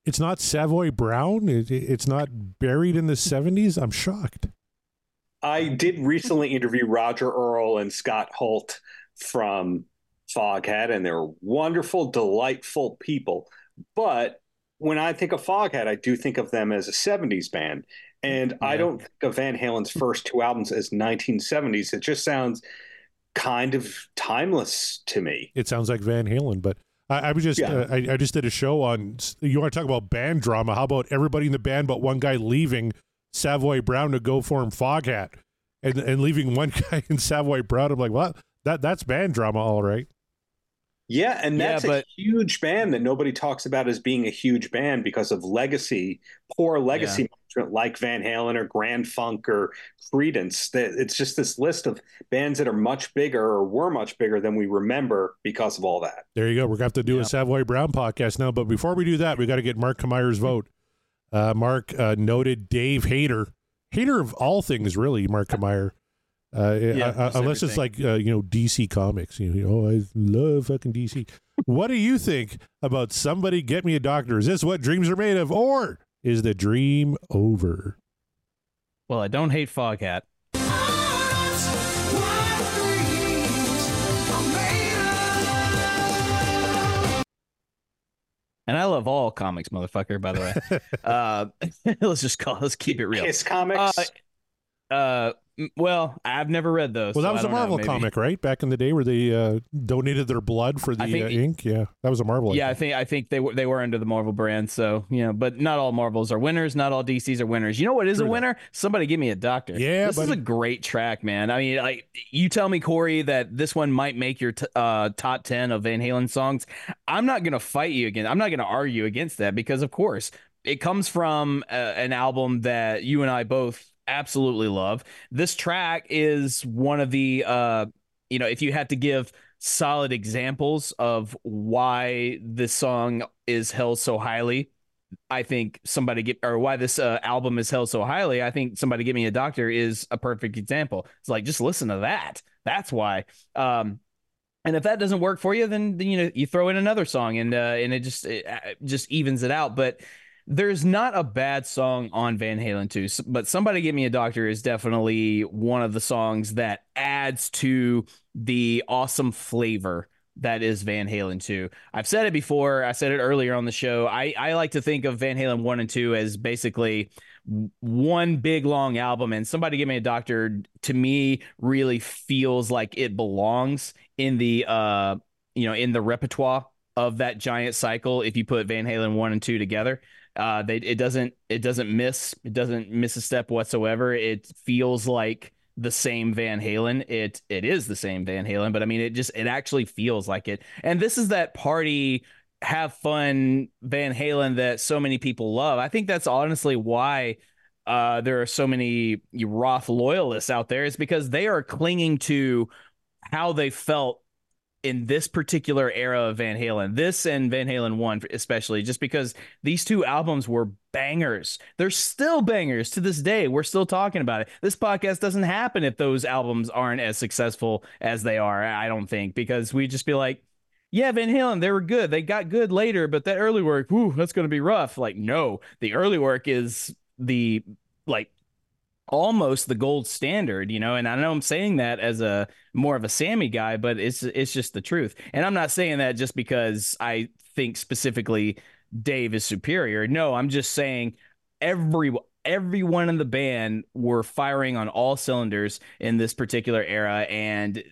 It's not Savoy Brown. It, it- it's not buried in the 70s. I'm shocked. I did recently interview Roger Earl and Scott Holt from Foghat, and they're wonderful, delightful people. But when I think of Foghat, I do think of them as a 70s band. And I don't think of Van Halen's first two albums as 1970s. It just sounds kind of timeless to me. It sounds like Van Halen, but I, I was just Yeah. uh, I, I just did a show on. You want to talk about band drama? How about everybody in the band but one guy leaving Savoy Brown to go form Foghat, and and leaving one [LAUGHS] guy in Savoy Brown? I'm like, what? That that's band drama, all right. Yeah, and Yeah, that's but- a huge band that nobody talks about as being a huge band because of legacy, poor legacy management like Van Halen or Grand Funk or Creedence. That it's just this list of bands that are much bigger or were much bigger than we remember because of all that. There you go. We're going to have to do Yeah. a Savoy Brown podcast now. But before we do that, we got to get Mark Kameyer's vote. Uh, Mark uh, noted Dave Hater, hater of all things, really. Mark Kameyer. Uh, Yeah, just unless it's like uh, you know DC Comics, you know, oh, I love fucking DC. what do you think about somebody get me a doctor? Is this what dreams are made of, or is the dream over? well, I don't hate Foghat. And I love all comics, motherfucker, by the way. [LAUGHS] uh, [LAUGHS] let's just call let's keep it real. Kiss Comics. Uh, uh, m- well, I've never read those. Well, that so was a don't know, Marvel comic, right? Back in the day, where they uh, donated their blood for the think uh, ink. Yeah, that was a Marvel. Yeah, I think. I think they were they were under the Marvel brand, so you know, but not all Marvels are winners, not all DCs are winners. You know what is True a that. winner? Somebody give me a doctor. Yeah, this is a great track, man. I mean, like you tell me, Corey, that this one might make your t- uh, top ten of Van Halen songs. I'm not gonna fight you again. I'm not gonna argue against that because, of course, it comes from uh, an album that you and I both absolutely love. This track is one of the uh, you know, if you had to give solid examples of why this song is held so highly. I think somebody get or why this uh, album is held so highly. I think somebody give me a doctor is a perfect example. It's like just listen to that. That's why. Um, and if that doesn't work for you, then, then you know you throw in another song and uh, and it just it uh, just evens it out. But there's not a bad song on Van Halen 2, but Somebody Give Me a Doctor is definitely one of the songs that adds to the awesome flavor that is Van Halen 2. I've said it before, I said it earlier on the show. I, I like to think of Van Halen 1 and 2 as basically one big long album. And somebody give me a doctor to me really feels like it belongs in the uh you know in the repertoire of that giant cycle. If you put Van Halen one and two together, uh, they it doesn't it doesn't miss it doesn't miss a step whatsoever. It feels like the same Van Halen. It it is the same Van Halen, but I mean it just it actually feels like it. And this is that party have fun Van Halen that so many people love. I think that's honestly why uh, there are so many Roth loyalists out there is because they are clinging to how they felt in this particular era of Van Halen, this and Van Halen 1 especially, just because these two albums were bangers. They're still bangers to this day. We're still talking about it. This podcast doesn't happen if those albums aren't as successful as they are, I don't think, because we'd just be like, yeah, Van Halen, they were good. They got good later, but that early work, whew, that's going to be rough. Like, no, the early work is the like almost the gold standard, you know. And I know I'm saying that as a more of a Sammy guy, but it's it's just the truth. And I'm not saying that just because I think specifically Dave is superior. No, I'm just saying every everyone in the band were firing on all cylinders in this particular era and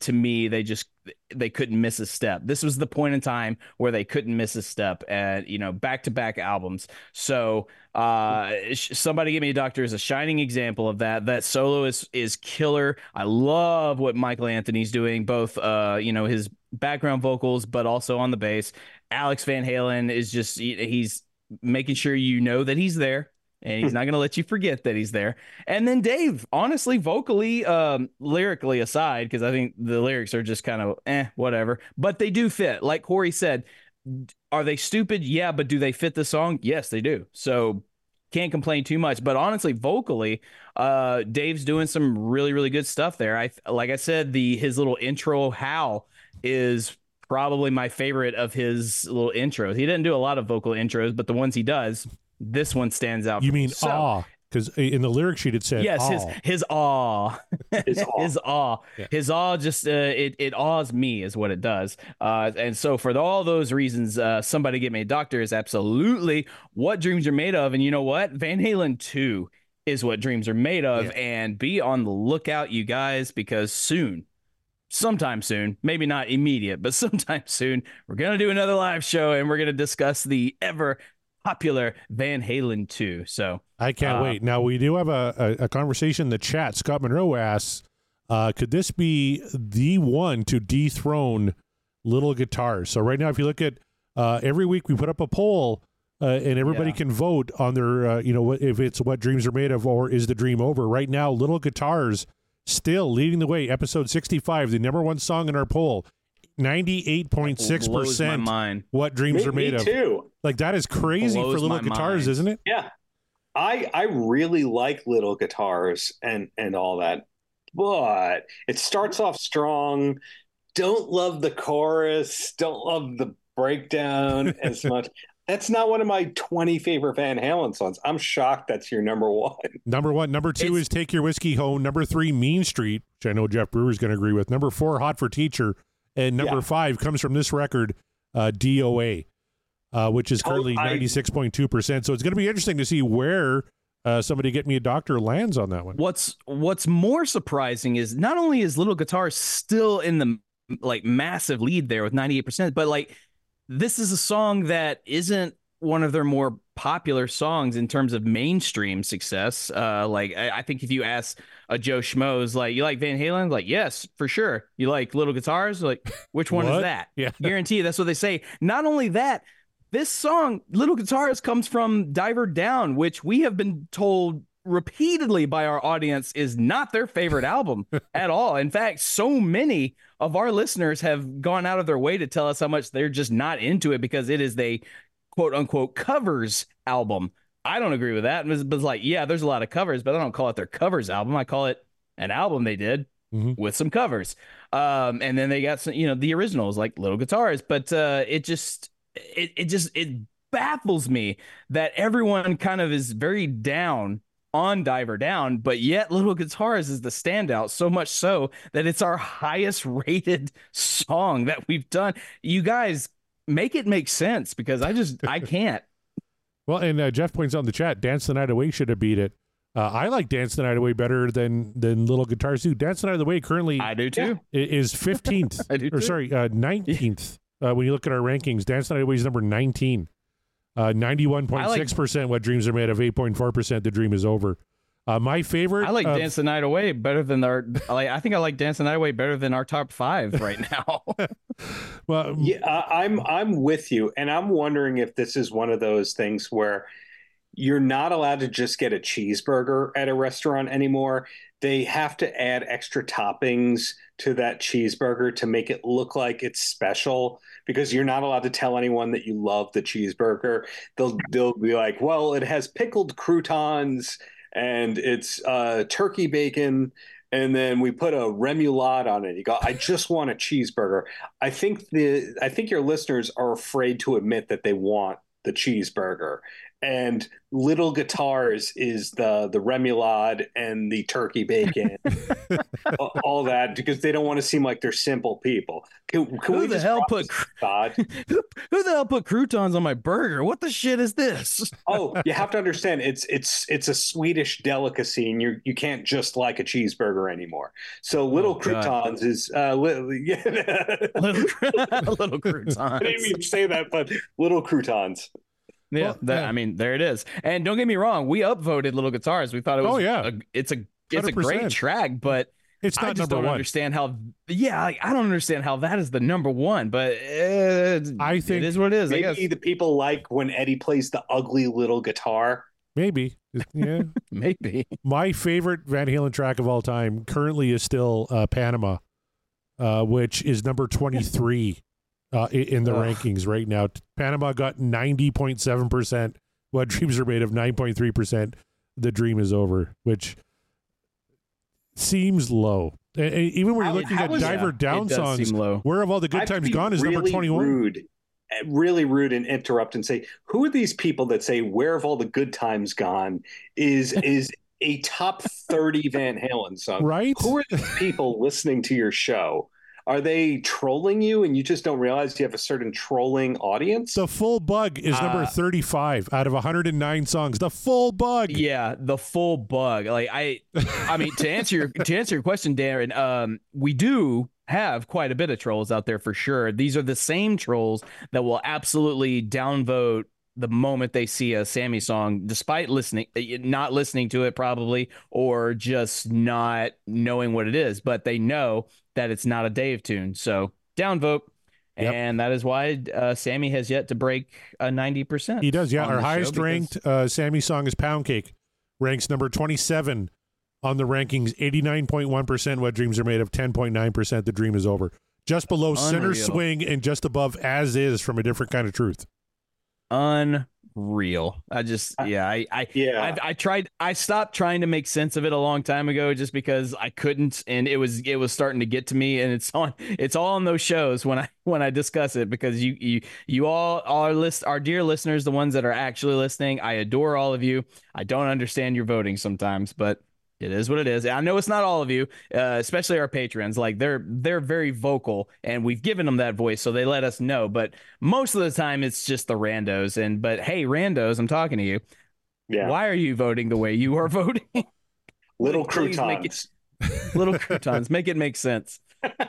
to me they just they couldn't miss a step. This was the point in time where they couldn't miss a step and you know back to back albums. So uh somebody give me a doctor is a shining example of that. That solo is is killer. I love what michael anthony's doing both uh you know his background vocals but also on the bass. Alex van halen is just he's making sure you know that he's there and he's not going to let you forget that he's there. And then Dave, honestly, vocally, um, lyrically aside, because I think the lyrics are just kind of eh, whatever, but they do fit. Like Corey said, are they stupid? Yeah, but do they fit the song? Yes, they do. So can't complain too much. But honestly, vocally, uh, Dave's doing some really, really good stuff there. I like I said, the his little intro how is probably my favorite of his little intros. He didn't do a lot of vocal intros, but the ones he does, this one stands out. You for me. mean So- awe? Because in the lyric sheet it said Yes, awe. his his awe, His awe. his [LAUGHS] awe, Yeah. his awe. Just uh, it it awes me is what it does. Uh, and so for all those reasons, uh, somebody get me a doctor is absolutely what dreams are made of. And you know what, Van Halen two is what dreams are made of. Yeah. And be on the lookout, you guys, because soon. Sometime soon, maybe not immediate, but [LAUGHS] sometime soon, we're gonna do another live show and we're gonna discuss the ever popular Van Halen too. So I can't Uh, wait. Now we do have a, a, a conversation in the chat. Scott Monroe asks, uh, could this be the one to dethrone little guitars? So right now, if you look at uh, every week, we put up a poll. Uh, and everybody Yeah. can vote on their, uh, you know, what if it's what dreams are made of or is the dream over. Right now, Little Guitars still leading the way. Episode sixty-five, the number one song in our poll, ninety-eight point six blows my percent. mind. What dreams Me, are made me of? too. Like that is crazy Blows for little guitars, mind. isn't it? Yeah. I I really like little guitars and and all that. But it starts off strong. Don't love the chorus, don't love the breakdown [LAUGHS] as much. That's not one of my 20 favorite Van Halen songs. I'm shocked that's your number one. [LAUGHS] Number one. Number two It's- is Take Your Whiskey Home. Number three, Mean Street, which I know Jeff Brewer's going to agree with. Number four, Hot for Teacher. And number Yeah. five comes from this record, uh, DOA, uh, which is Oh, currently 96.2%. So it's going to be interesting to see where uh, somebody get me a doctor lands on that one. What's what's more surprising is not only is Little Guitar still in the like massive lead there with 98%, but like this is a song that isn't one of their more popular songs in terms of mainstream success. Uh, like I, I think if you ask a Joe Schmoes, like you like Van Halen, like yes, for sure. You like Little Guitars, like which one is that? Yeah. [LAUGHS] Guarantee that's what they say. Not only that, this song, Little Guitars, comes from Diver Down, which we have been told repeatedly by our audience is not their favorite album [LAUGHS] at all. In fact, so many of our listeners have gone out of their way to tell us how much they're just not into it because it is the quote unquote covers album. I don't agree with that. But it's but it's like, yeah, there's a lot of covers, but I don't call it their covers album. I call it an album they did Mhm. with some covers. Um, and then they got some, you know, the originals like little guitars, but uh, it just, it, it just, it baffles me that everyone kind of is very down on Diver Down, but yet Little Guitars is the standout so much so that it's our highest rated [LAUGHS] song that we've done. You guys make it make sense because I just, I [LAUGHS] can't. Well, and uh, Jeff points out in the chat, "Dance the Night Away" should have beat it. Uh, I like "Dance the Night Away" better than than "Little Guitars Do." "Dance the Night Away" currently I do too. is fifteenth, [LAUGHS] I do or sorry, uh, nineteenth. uh, when you look at our rankings, "Dance the Night Away" is number nineteen. Uh, Ninety-one point six percent. What dreams are made of. Eight point four percent. The dream is over. Uh, my favorite. I like of- Dance the Night Away better than our. Like, I think I like Dance the Night Away better than our top five right now. [LAUGHS] [LAUGHS] Well, Yeah, I- I'm I'm with you, and I'm wondering if this is one of those things where you're not allowed to just get a cheeseburger at a restaurant anymore. They have to add extra toppings to that cheeseburger to make it look like it's special because you're not allowed to tell anyone that you love the cheeseburger. They'll they'll be like, "Well, it has pickled croutons and it's uh, turkey bacon." And then we put a remoulade on it. You go, I just want a cheeseburger. I think the I think your listeners are afraid to admit that they want the cheeseburger. And little guitars is the the remoulade and the turkey bacon, [LAUGHS] all- that because they don't want to seem like they're simple people. Can, can Who we the hell put aside? [LAUGHS] who, who the hell put croutons on my burger? What the shit is this? [LAUGHS] Oh, you have to understand it's it's it's a Swedish delicacy, and you you can't just like a cheeseburger anymore. So little Oh, God. croutons is uh, li- Little, little croutons. I didn't mean to say that, but little croutons. Yeah, Well, that, yeah. I mean, there it is. And don't get me wrong, we upvoted Little Guitars. We thought it was. Oh, yeah. a, it's a it's a 100%. great track, but it's I not just number don't one. understand how. Yeah, like, I don't understand how that is the number one. But uh, I think it is what it is. I Maybe guess the people like when Eddie plays the ugly little guitar. Maybe. Yeah. [LAUGHS] maybe. My favorite Van Halen track of all time currently is still uh, Panama, uh, which is number 23 uh, i- in the Ugh. rankings right now. Panama got 90.7%. What [LAUGHS] Dreams Are Made of 9.3%. The Dream is Over, which seems low. A- a- even when you're How- looking at is- Diver It Down songs. Where Have All the Good to Times Gone is really number 21. Rude, eh, really rude, and interrupt and say, "Who are these people that say where have all the good times gone?" Is [LAUGHS] is a top thirty Van Halen song? Right? Who are the people listening to your show? Are they trolling you, and you just don't realize you have a certain trolling audience? The Full Bug is number Uh, 35 out of 109 songs. The Full Bug. Yeah, the full bug. Like I, I mean, to answer your to answer your question, Darren, um, we do have quite a bit of trolls out there for sure. These are the same trolls that will absolutely downvote the moment they see a Sammy song, despite listening, not listening to it probably, or just not knowing what it is. But they know that it's not a Dave tune, so downvote. Yep. And that is why uh, Sammy has yet to break a ninety percent. He does, yeah. Our highest ranked uh, Sammy song is Pound Cake, ranks number 27 on the rankings, 89.1% What Dreams Are Made of, 10.9% The Dream Is Over. Just below Unreal. Swing and just above As Is from A Different Kind of Truth. unreal. I just yeah, I I yeah, I've, I tried. I stopped trying to make sense of it a long time ago, just because I couldn't, and it was it was starting to get to me. And it's [LAUGHS] on. It's all on those shows when I when I discuss it because you you you all our list our dear listeners, the ones that are actually listening. I adore all of you. I don't understand your voting sometimes, but. It is what it is. I know it's not all of you, uh, especially our patrons. Like they're they're very vocal, and we've given them that voice, so they let us know. But most of the time, it's just the randos. And but hey, randos, I'm talking to you. yeah. Why are you voting the way you are [LAUGHS] voting? Little Please make it- croutons. [LAUGHS] Little croutons, make it make sense.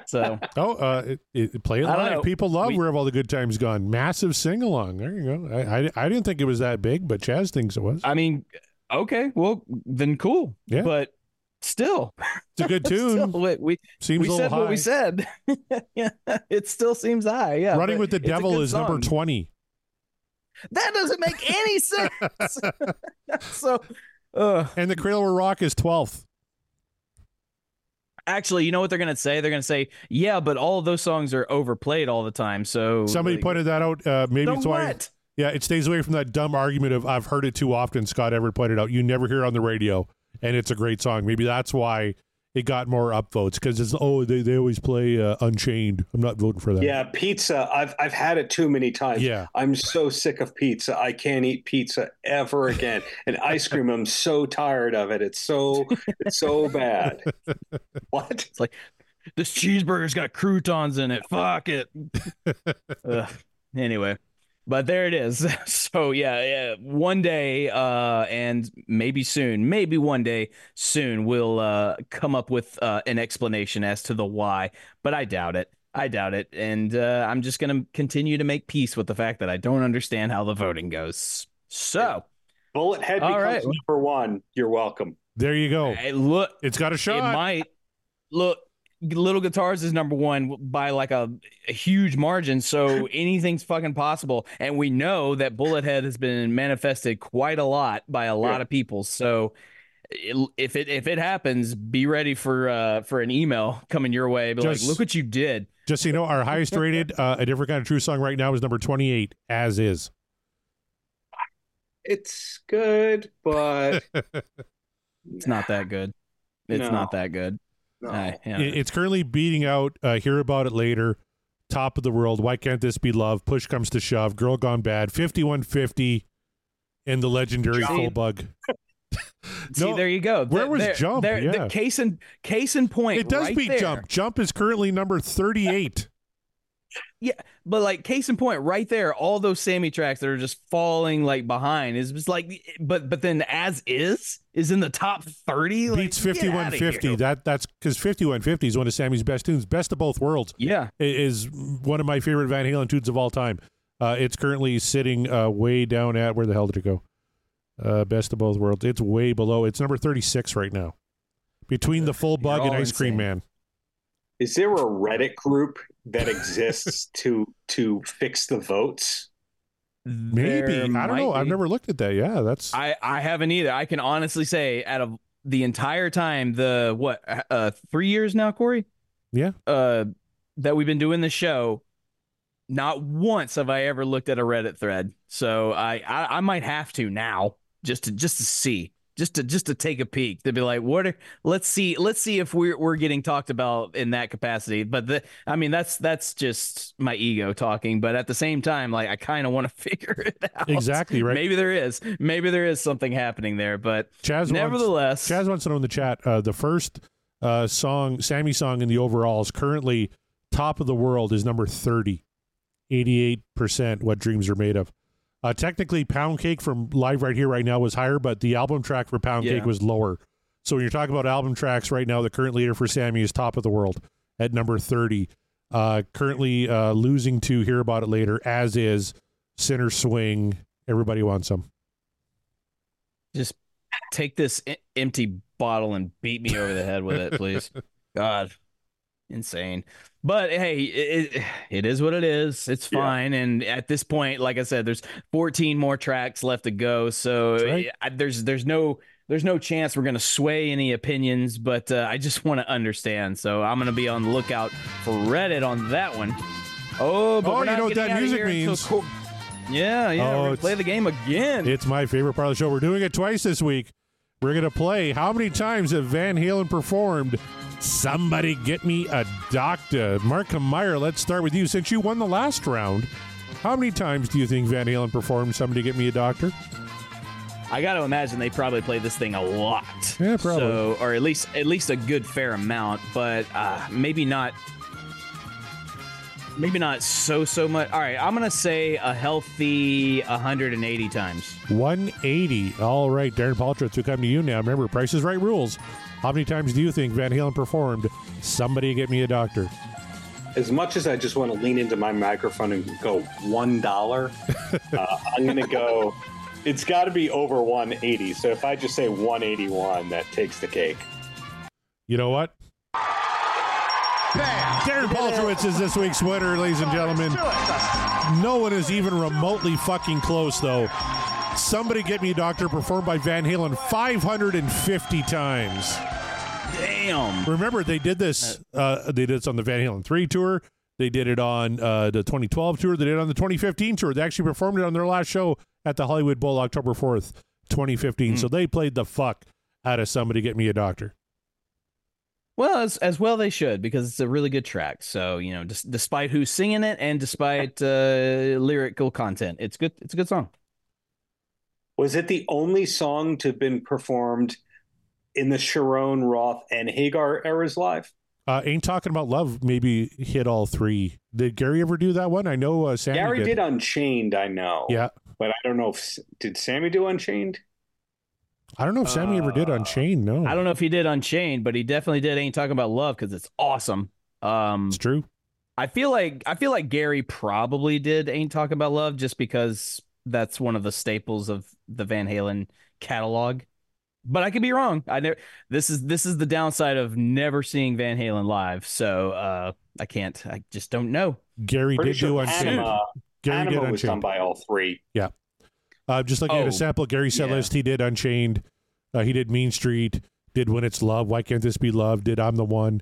So [LAUGHS] Oh, uh, it, it, play it live. know. People love We- Where Have All the Good Times Gone. Massive sing along. There you go. I, I, I didn't think it was that big, but Chaz thinks it was. I mean, okay, well then cool. Yeah. But still, It's a good [LAUGHS] still, tune. we we, Seems we a said high. what we said. [LAUGHS] yeah, it still seems high. Yeah, Running with the Devil is number 20. That doesn't make any [LAUGHS] sense. so, uh, And The Cradle Will Rock is 12th. actually, you know what they're gonna say? They're gonna say, yeah, but all of those songs are overplayed all the time. So Somebody like, pointed that out. Uh, maybe so it's why. What? Yeah, it stays away from that dumb argument of I've heard it too often. Scott Everett pointed out you never hear it on the radio, and it's a great song. Maybe that's why it got more upvotes because it's oh they, they always play uh, Unchained. I'm not voting for that. Yeah, pizza. I've I've had it too many times. Yeah. I'm so sick of pizza. I can't eat pizza ever again. And ice cream, I'm so tired of it. It's so it's so bad. [LAUGHS] What? It's like this cheeseburger's got croutons in it. Fuck it. [LAUGHS] Ugh. Anyway, but there it is. [LAUGHS] So yeah, yeah, one day, uh, and maybe soon, maybe one day soon, we'll uh come up with uh, an explanation as to the why. But I doubt it. I doubt it, and uh, I'm just gonna continue to make peace with the fact that I don't understand how the voting goes. So, Bullet Head All becomes right. number one. You're welcome. There you go. hey, look, It's got a shot. it might look. Little guitars is number one by like a, a huge margin, so [LAUGHS] anything's fucking possible. And we know that Bullethead has been manifested quite a lot by a lot Yeah. of people. So it, if it if it happens, be ready for uh for an email coming your way. Be Just- like, look what you did. Just so you know, our highest rated, uh, a different kind of true song right now is number 28, as is. It's good, but [LAUGHS] It's not that good. It's No. not that good. No. Uh, yeah. It's currently beating out uh, Hear About It Later, Top of the World, Why Can't This Be Love, Push Comes to Shove, Girl Gone Bad, 5150, and the legendary See? Full Bug. [LAUGHS] See, no, there you go. where Th- was there- Jump? there- the Yeah. case in case in point. It does right beat there. Jump. Jump is currently number 38. But like case in point, right there, all those Sammy tracks that are just falling like behind is just like, but but then as is is in the top thirty. Like, Beats 5150. That That's because 5150 is one of Sammy's best tunes. Best of both worlds. Yeah, is one of my favorite Van Halen tunes of all time. Uh, it's currently sitting uh, way down at where the hell did it go? Uh, best of both worlds. It's way below. It's number thirty six right now, between the full bug and all Ice Cream. Man. Is there a Reddit group that exists [LAUGHS] to to fix the votes? Maybe There I don't might know. I've never looked at that. Yeah, that's I I haven't either. I can honestly say, out of the entire time, the what uh three years now, Corey, yeah. uh, that we've been doing the show. Not once have I ever looked at a Reddit thread, so I, I I might have to now just to just to see, just to just to take a peek to be like, what? Are, let's see, let's see if we're we're getting talked about in that capacity. But the, I mean, that's that's just my ego talking. But at the same time, like I kind of want to [LAUGHS] figure it out. Exactly, right. Maybe there is, maybe there is something happening there. But Chaz wants, nevertheless, Chaz wants to know in the chat. Uh, the first uh, song, Sammy song in the overalls, currently top of the world is number 30. 88% what dreams are made of. Uh, technically, Pound Cake from Live Right Here Right Now was higher, but the album track for Pound Yeah. Cake was lower. So when you're talking about album tracks right now, the current leader for Sammy is top of the world at number 30. Uh, currently uh, losing to Hear About It Later, as is Sinner Swing. Everybody wants some. just take this empty bottle and beat me over the head with it, please. [LAUGHS] God, insane. But hey, it, it, is what it is. It's Yeah. fine. And at this point, like I said, there's 14 more tracks left to go. So right. I, there's there's no there's no chance we're gonna sway any opinions. But uh, I just [LAUGHS] want to understand. So I'm gonna be on the lookout for Reddit on that one. Oh, but Oh, you know what that music means. co- yeah, yeah. Oh, play the game again. It's my favorite part of the show. We're doing it twice this week. We're going to play How Many Times Have Van Halen Performed? Somebody Get Me a Doctor. Mark Meyer, let's start with you. Since you won the last round, how many times do you think Van Halen performed Somebody Get Me a Doctor? I got to imagine they probably play this thing a lot. Yeah, probably. So, or at least at least a good fair amount, but uh, maybe not. Maybe not so so much. All right, I'm gonna say a healthy 180 times. 180. All right, Darren Paltrowitz, we come to you now. Remember, Price is Right rules. How many times do you think Van Halen performed Somebody Get Me a Doctor? As much as I just want to lean into my microphone and go one dollar, [LAUGHS] uh, I'm going to go. It's got to be over 180. So if I just say 181, that takes the cake. You know what? Darren Paltrowitz is this week's winner, ladies and gentlemen. No one is even remotely fucking close, though. Somebody Get Me a Doctor performed by Van Halen 550 times. Damn. Remember, they did this. Uh, they did this on the Van Halen 3 tour. They did it on uh, the 2012 tour. They did it on the 2015 tour. They actually performed it on their last show at the Hollywood Bowl October 4th, 2015. So they played the fuck out of Somebody Get Me a Doctor. Well, as as well they should because it's a really good track. So you know, dis- despite who's singing it and despite uh, lyrical content, it's good. It's a good song. Was it the only song to have been performed in the Cherone Roth and Hagar eras live? Uh, Ain't Talking About Love maybe hit all three. Did Gary ever do that one? I know uh, Sammy Gary did. did Unchained, I know. Yeah. But I don't know if did Sammy do Unchained? I don't know if Sammy ever did Uh, Unchained. No. I don't know if he did Unchained, but he definitely did Ain't Talking About Love because it's awesome. Um, It's true. I feel like I feel like Gary probably did Ain't Talking About Love just because that's one of the staples of the Van Halen catalog. But I could be wrong. I never this is this is the downside of never seeing Van Halen live. So uh I can't I just don't know. Gary Pretty did do sure Unchained. Anima, Gary did Anima was done by all three. Uh, just looking at Oh, a sample, Gary set yeah. he did Unchained. Uh, he did Mean Street. Did When It's Love. Why Can't This Be Love? Did I'm the One.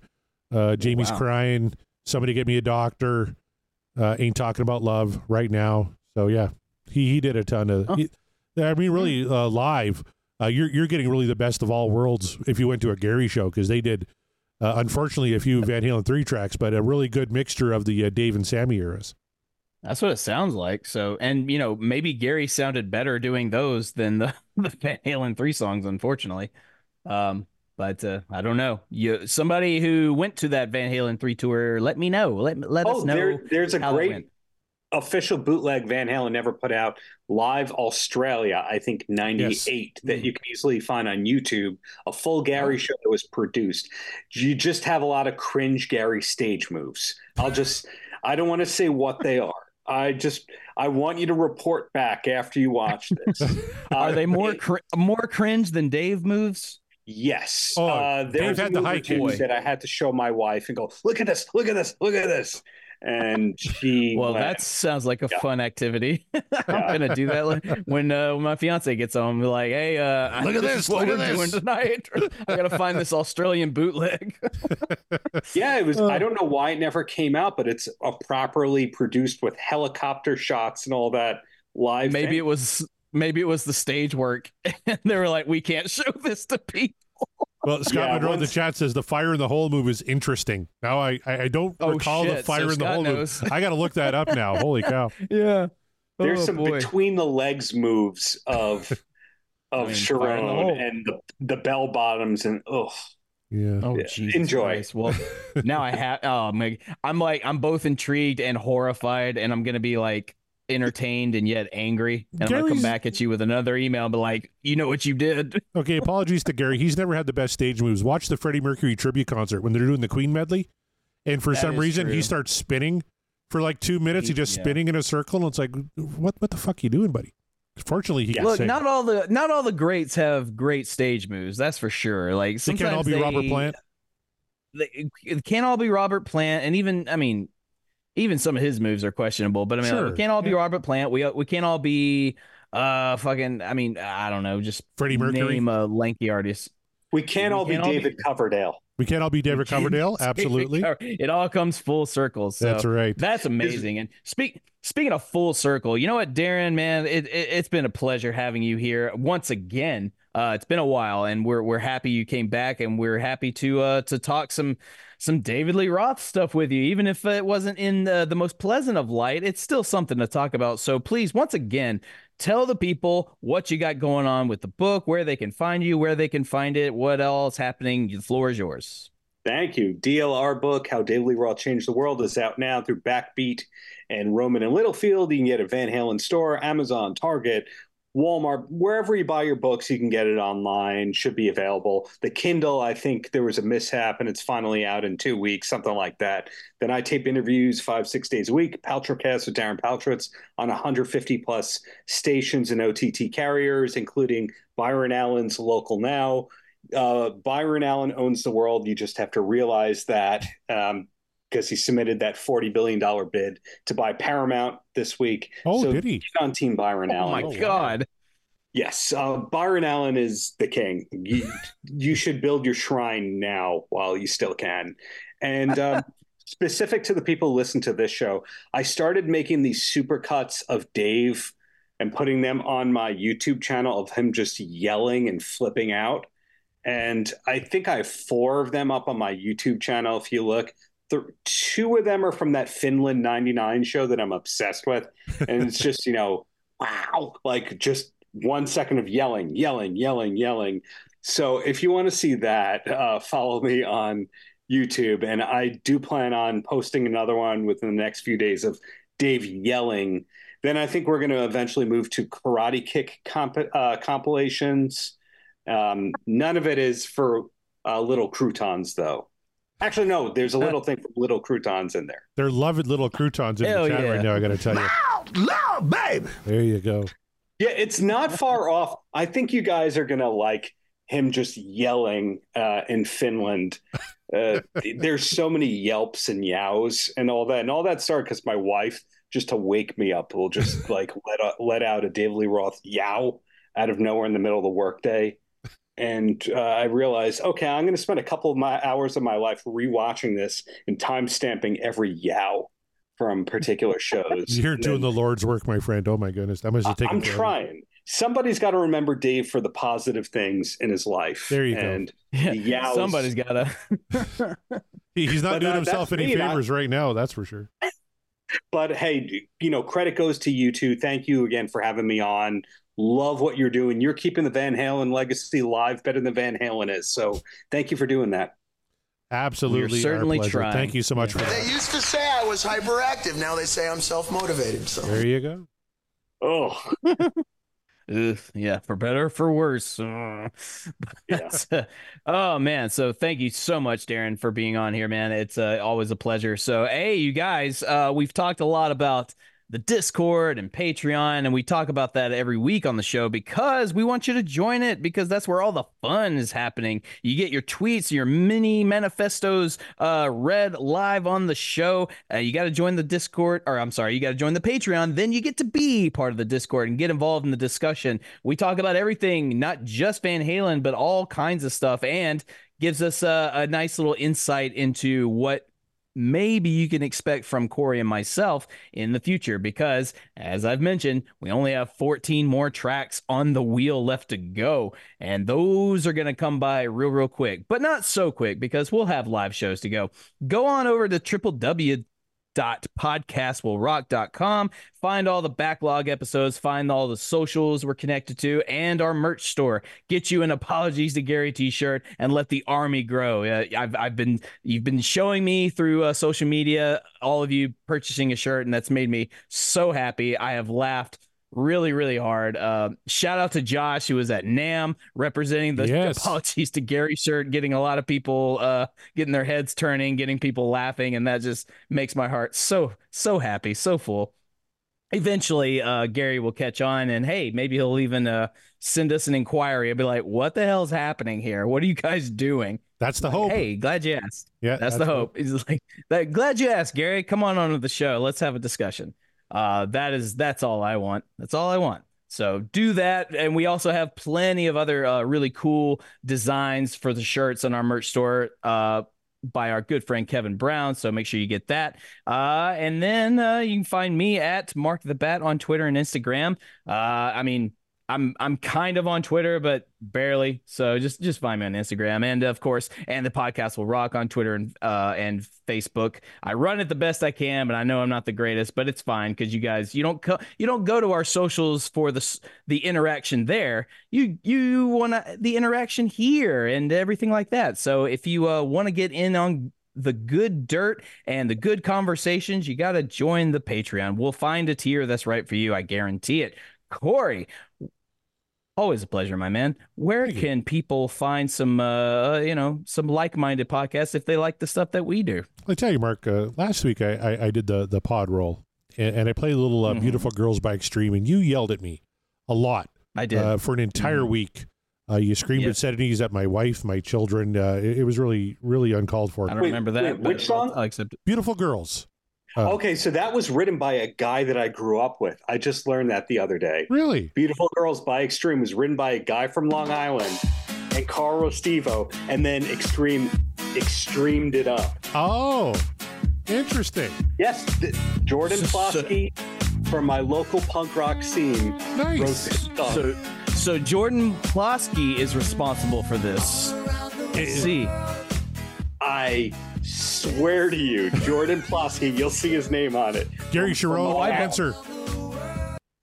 Uh, Jamie's wow. Crying. Somebody Get Me a Doctor. Uh, Ain't Talking About Love right now. So, yeah, he, he did a ton of. Oh. he- I mean, really, uh, live, uh, you're, you're getting really the best of all worlds if you went to a Gary show because they did, uh, unfortunately, a few Van Halen 3 tracks, but a really good mixture of the uh, Dave and Sammy eras. That's what it sounds like. So and you know, maybe Gary sounded better doing those than the, [LAUGHS] the Van Halen three songs, unfortunately. Um, but uh, I don't know. You somebody who went to that Van Halen three tour, let me know. Let let Oh, us know. there, there's a great official bootleg Van Halen never put out live Australia, I think 98 that Mm. you can easily find on YouTube. A full Gary Oh. show that was produced. You just have a lot of cringe Gary stage moves. I'll just, I don't want to say what they are. I just, I want you to report back after you watch this. [LAUGHS] Are Uh, they more it- cr- more cringe than Dave moves? Yes. Oh, uh, Dave there's a had the move high two that I had to show my wife and go, look at this, look at this, look at this. And she, Well, went, that sounds like a Yeah. fun activity. [LAUGHS] I'm Yeah. gonna do that like, when uh, when my fiance gets home. Be like, hey, uh, Look at this this, what look at we're doing this." tonight. [LAUGHS] I gotta find this Australian bootleg. [LAUGHS] Yeah, it was. I don't know why it never came out, but it's a properly produced with helicopter shots and all that live. maybe thing. it was maybe it was the stage work, and they were like, we can't show this to people. Well, Scott Yeah, Monroe in the chat says the fire in the hole move is interesting. Now I I, I don't Oh, recall the fire So in the Scott hole knows. move. I got to look that up now. Holy cow! [LAUGHS] Yeah, There's Oh, some boy. between the legs moves of [LAUGHS] of I mean, the. Cherone and the the bell bottoms and ugh. Yeah. Oh, Yeah, Jesus enjoy. Christ. Well, now I have. Oh, my, I'm like, I'm both intrigued and horrified, and I'm gonna be like entertained and yet angry. And I'm gonna come back at you with another email, and be like, you know what you did? [LAUGHS] Okay. Apologies to Gary. He's never had the best stage moves. Watch the Freddie Mercury tribute concert when they're doing the Queen medley, and for That some reason he starts spinning for like two minutes. He's just Yeah. spinning in a circle, and it's like, what what the fuck you doing, buddy? Fortunately, he can Look, not all the not all the greats have great stage moves. That's for sure. Like they can't all be they- Robert Plant. they, it can't all be Robert Plant, and even I mean, even some of his moves are questionable. But I mean, Sure, we can't all be yeah. Robert Plant. We we can't all be uh fucking. I mean, I don't know. Just Freddie Mercury. name a lanky artist. We can't We all be can't all be- David Coverdale. We can't all be David Coverdale. [LAUGHS] Absolutely, it all comes full circle. So that's right. That's amazing. And speak speaking of full circle, you know what, Darren, man, it, it it's been a pleasure having you here once again. Uh, it's been a while, and we're we're happy you came back, and we're happy to uh to talk some some David Lee Roth stuff with you, even if it wasn't in the, the most pleasant of light. It's still something to talk about. So please, once again, tell the people what you got going on with the book, where they can find you, where they can find it, what else is happening. The floor is yours. Thank you. DLR book, How David Lee Roth Changed the World, is out now through Backbeat and Rowman and Littlefield. You can get it at Van Halen store, Amazon, Target, Walmart, wherever you buy your books, you can get it online. Should be available. The Kindle, I think there was a mishap and it's finally out in two weeks, something like that. Then I tape interviews five, six days a week. Paltrocast with Darren Paltrowitz on 150 plus stations and OTT carriers, including Byron Allen's Local Now. Uh, Byron Allen owns the world. You just have to realize that um, because he submitted that $40 billion bid to buy Paramount this week. Oh, So did he? get on Team Byron Oh Allen. my Oh, wow. God. Yes, uh, Byron Allen is the king. You, you should build your shrine now while you still can. And [LAUGHS] um, specific to the people who listen to this show, I started making these super cuts of Dave and putting them on my YouTube channel of him just yelling and flipping out. And I think I have four of them up on my YouTube channel. If you look, the, two of them are from that Finland 99 show that I'm obsessed with. And it's just, you know, [LAUGHS] wow, like just one second of yelling, yelling, yelling, yelling. So if you want to see that, uh, follow me on YouTube, and I do plan on posting another one within the next few days of Dave yelling. Then I think we're going to eventually move to Karate Kick comp- uh, compilations. Um, none of it is for uh, Little Croutons, though. Actually, no. There's a little thing for Little Croutons in there. They're loving little croutons in Hell the chat yeah. right now. I got to tell you. Loud, baby. There you go. Yeah, it's not far off. I think you guys are gonna like him just yelling uh, in Finland. Uh, [LAUGHS] there's so many yelps and yows and all that, and all that started because my wife, just to wake me up, will just [LAUGHS] like let out, let out a David Lee Roth yow out of nowhere in the middle of the workday. And uh, I realized, okay, I'm going to spend a couple of my hours of my life rewatching this and time stamping every yow from particular shows. [LAUGHS] You're And doing then- the Lord's work, my friend. Oh my goodness, that must have taken. I'm forever. trying. Somebody's got to remember Dave for the positive things in his life. There you go. and [LAUGHS] Yeah, somebody's gotta. [LAUGHS] He- He's not But, doing uh, himself any me, not- favors right now. That's for sure. But hey, you know, credit goes to you two. Thank you again for having me on. Love what you're doing. You're keeping the Van Halen legacy live better than Van Halen is. So thank you for doing that. Absolutely, our certainly pleasure. trying. Thank you so much for They that. used to say I was hyperactive. Now they say I'm self motivated. So There you go. Oh, [LAUGHS] Ugh, yeah, for better or for worse. Ugh. That's, uh, oh man, so thank you so much, Darren, for being on here, man. It's uh, always a pleasure. So, hey, you guys, uh, we've talked a lot about the Discord and Patreon, and we talk about that every week on the show because we want you to join it because that's where all the fun is happening. You get your tweets, your mini manifestos uh, read live on the show. Uh, you got to join the Discord, or I'm sorry, you got to join the Patreon. Then you get to be part of the Discord and get involved in the discussion. We talk about everything, not just Van Halen, but all kinds of stuff, and gives us a, a nice little insight into what maybe you can expect from Corey and myself in the future because as I've mentioned, we only have 14 more tracks on the wheel left to go and those are going to come by real real quick, but not so quick because we'll have live shows to go. Go on over to www.podcastwillrock.com, find all the backlog episodes, find all the socials we're connected to and our merch store. Get you an apologies to Gary t-shirt and let the army grow. Uh, I've I've been you've been showing me through uh, social media all of you purchasing a shirt and that's made me so happy. I have laughed really really hard. Uh, shout out to Josh who was at NAMM representing the Yes. apologies to Gary shirt, getting a lot of people uh, getting their heads turning, getting people laughing, and that just makes my heart so so happy, so full. Eventually, uh, Gary will catch on, and hey, maybe he'll even uh, send us an inquiry. I'll be like, "What the hell's happening here? What are you guys doing?" That's the hope. Hey, glad you asked. yeah, That's, the hope. He's like, glad you asked, Gary. Come on onto the show. Let's have a discussion. Uh, that is that's all I want. That's all I want. So do that, and we also have plenty of other uh, really cool designs for the shirts on our merch store. Uh, by our good friend Kevin Brown. So make sure you get that. Uh, and then uh, you can find me at Mark the Bat on Twitter and Instagram. Uh, I mean, I'm I'm kind of on Twitter, but barely. So just just find me on Instagram, and of course, and the podcast will rock on Twitter and uh and Facebook. I run it the best I can, but I know I'm not the greatest, but it's fine because you guys you don't co- you don't go to our socials for the the interaction there. You you want the interaction here and everything like that. So if you uh, want to get in on the good dirt and the good conversations, you got to join the Patreon. We'll find a tier that's right for you. I guarantee it. Corey, always a pleasure, my man. Where Thank you. can people find some, uh, you know, some like-minded podcasts if they like the stuff that we do? I tell you, Mark. Uh, last week I, I, I did the the pod roll, and, and I played a little uh, Mhm. "Beautiful Girls" by Extreme, and you yelled at me a lot I did. uh, for an entire Mhm. week. Uh, you screamed Yes. obscenities at my wife, my children. Uh, it, it was really, really uncalled for. I don't Wait, remember that. wait, which song? I'll, I'll accept it. Beautiful girls. Uh, Okay, so that was written by a guy that I grew up with. I just learned that the other day. Really? Beautiful Girls by Extreme was written by a guy from Long Island and Carl Restivo, and then Extreme extremed it up. Oh, interesting. Yes, th- Jordan So- Plosky from my local punk rock scene wrote Nice. this song. So, so Jordan Plosky is responsible for this. Let's see. I swear to you, Jordan Plosky, you'll see his name on it. Gary From- from Sharon, Long Spencer.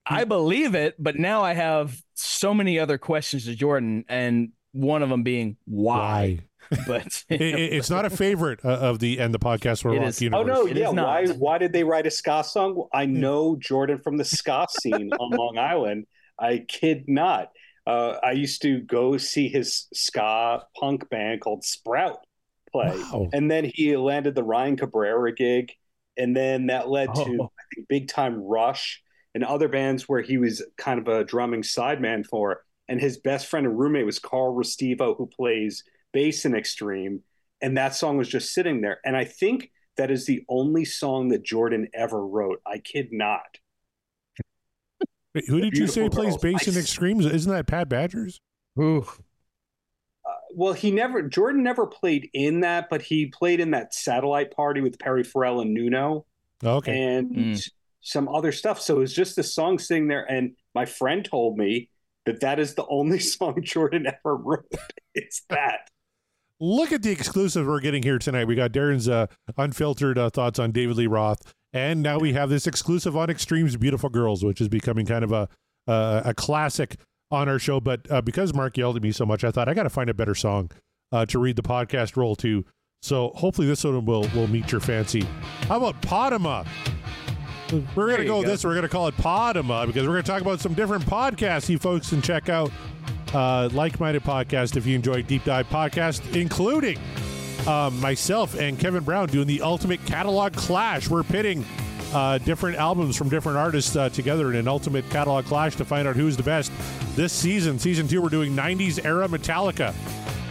I believe it, but now I have so many other questions to Jordan, and one of them being why. [LAUGHS] but [LAUGHS] It, it- it's not a favorite uh, of the and the podcast for It rock is- universe. Oh no, It yeah. Why why did they write a ska song? I know Jordan from the ska [LAUGHS] scene on Long Island. I kid not. Uh, I used to go see his ska punk band called Sprout play, Wow. and then he landed the Ryan Cabrera gig, and then that led to Oh. I think Big Time Rush and other bands where he was kind of a drumming sideman for. And his best friend and roommate was Carl Restivo, who plays bass in Extreme, and that song was just sitting there. And I think that is the only song that Jordan ever wrote. I kid not. Wait, who did you say Beautiful plays Girls. bass in I- Extremes? Isn't that Pat Badgers? Ooh, well, he never Jordan never played in that, but he played in that satellite party with Perry Farrell and Nuno Okay. and Mm. some other stuff. So it was just this song sitting there, and my friend told me that that is the only [LAUGHS] song Jordan ever wrote. It's that. Look at the exclusive we're getting here tonight. We got Darren's uh, unfiltered uh, thoughts on David Lee Roth, and now we have this exclusive on Extremes "Beautiful Girls," which is becoming kind of a uh, a classic on our show. But uh, because Mark yelled at me so much, I thought I got to find a better song uh, to read the podcast roll to. So hopefully this one will will meet your fancy. How about Podima? We're gonna go, go. this. We're gonna call it Podima because we're gonna talk about some different podcasts you folks can check out. Uh, like-minded podcast if you enjoy deep dive podcast, including um, myself and Kevin Brown doing the ultimate catalog clash. We're pitting uh, different albums from different artists uh, together in an ultimate catalog clash to find out who's the best. This season, season two, we're doing 90s era Metallica.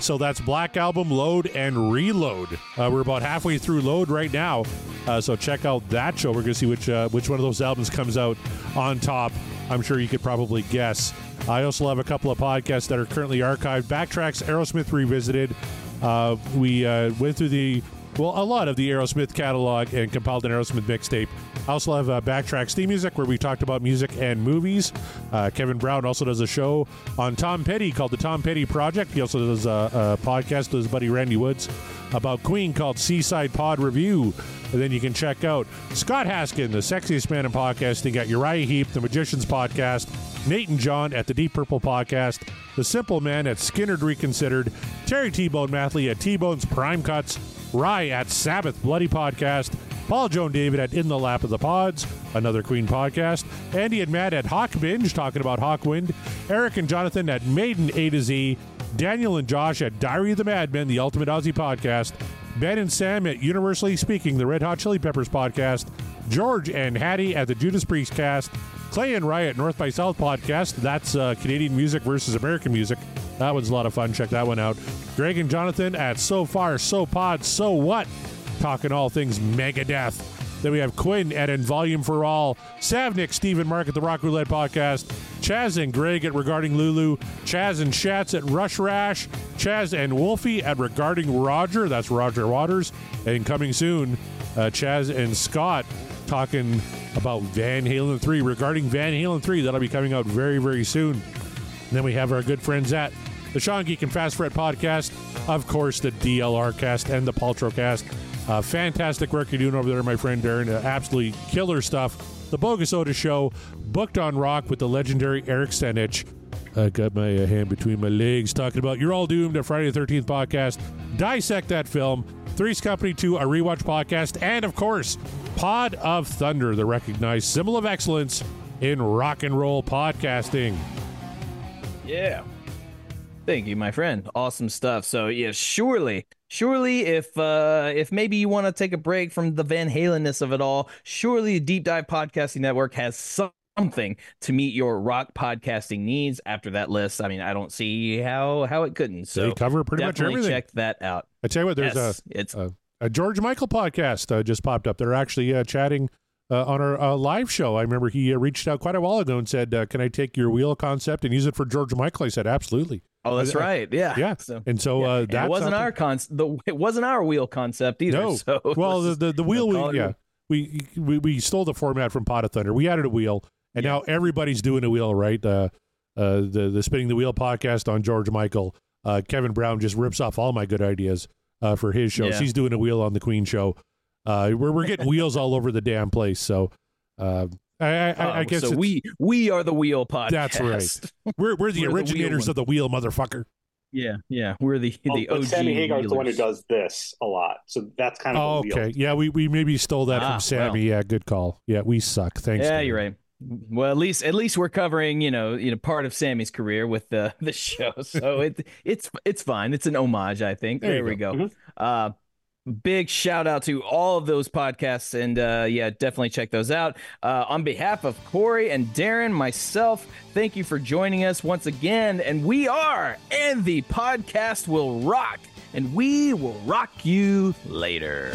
So that's Black Album, Load, and Reload. Uh, we're about halfway through Load right now. Uh, so check out that show. We're going to see which uh, which one of those albums comes out on top. I'm sure you could probably guess. I also have a couple of podcasts that are currently archived. Backtracks Aerosmith Revisited. Uh, we went through the well, a lot of the Aerosmith catalog and compiled an Aerosmith mixtape. I also have uh, Backtracks theme music where we talked about music and movies. Uh, Kevin Brown also does a show on Tom Petty called the Tom Petty Project. He also does a, a podcast with his buddy Randy Woods about Queen called Seaside Pod Review. And then you can check out Scott Haskin, the sexiest man in podcasting, at Uriah Heep, the Magicians Podcast, Nate and John at the Deep Purple Podcast, The Simple Man at Skynyrd Reconsidered, Terry T-Bone Mathley at T-Bone's Prime Cuts, Rye at Sabbath Bloody Podcast, Paul Joan David at In the Lap of the Pods, another Queen podcast, Andy and Matt at Hawk Binge talking about Hawkwind, Eric and Jonathan at Maiden A to Z, Daniel and Josh at Diary of the Madmen, the Ultimate Aussie podcast, Ben and Sam at Universally Speaking, the Red Hot Chili Peppers podcast, George and Hattie at the Judas Priest cast, Clay and at North by South podcast. That's uh, Canadian music versus American music. That one's a lot of fun. Check that one out. Greg and Jonathan at So Far, So Pod, So What, talking all things Megadeth. Then we have Quinn at In Volume for All, Savnik, Stephen Mark at the Rock Roulette Podcast, Chaz and Greg at Regarding Lulu, Chaz and Schatz at Rush Rash, Chaz and Wolfie at Regarding Roger, that's Roger Waters, and coming soon, uh, Chaz and Scott talking about Van Halen 3, regarding Van Halen 3, that'll be coming out very, very soon. And then we have our good friends at the Sean Geek and Fast Fred podcast, of course, the DLRCast and the Paltrocast. Uh, fantastic work you're doing over there, my friend Darren. Uh, absolutely killer stuff. The Bogus Oda Show, booked on rock with the legendary Eric Stenich. I got my uh, hand between my legs talking about You're All Doomed, a Friday the 13th podcast. Dissect that film. Three's Company 2, a rewatch podcast. And of course, Pod of Thunder, the recognized symbol of excellence in rock and roll podcasting. Yeah. Thank you, my friend. Awesome stuff. So yeah, surely, surely, if uh if maybe you want to take a break from the Van Halenness of it all, surely Deep Dive Podcasting Network has something to meet your rock podcasting needs. After that list, I mean, I don't see how how it couldn't. So they cover pretty much everything. check that out. I tell you what, there's yes, a it's a, a George Michael podcast uh, just popped up. They're actually uh, chatting uh, on our uh, live show. I remember he uh, reached out quite a while ago and said, uh, "Can I take your wheel concept and use it for George Michael?" I said, "Absolutely." oh, that's uh, right. Yeah, Yeah. So And so yeah. uh, it wasn't something- our con the it wasn't our wheel concept either. No. So well, the the, the [LAUGHS] wheel, you know, call we, yeah, we, we we stole the format from Pod of Thunder. We added a wheel, and now everybody's doing a wheel, right? Uh, uh, the the Spinning the Wheel podcast on George Michael. Uh, Kevin Brown just rips off all my good ideas uh, for his shows. Yeah. He's doing a wheel on the Queen show. Uh, we're we're getting wheels all over the damn place. So, uh, I I, I, I Oh, guess so. We we are the wheel podcast. That's right. [LAUGHS] we're we're the we're originators one. of the wheel, motherfucker. Yeah, yeah. We're the Oh, the but OG. Sammy Hagar's the one who does this a lot, so that's kind of Oh, okay. Yeah, we, we maybe stole that Ah, from Sammy. well. Yeah, good call. Yeah, we suck. Thanks. Yeah, Dave. you're right. Well, at least at least we're covering you know you know part of Sammy's career with the [LAUGHS] the show, so [LAUGHS] it it's it's fine. It's an homage, I think. There There, we go. go. Uh, big shout out to all of those podcasts, and uh, yeah, definitely check those out. Uh, on behalf of Corey and Darren, myself, thank you for joining us once again, and we are, and the podcast will rock, and we will rock you later.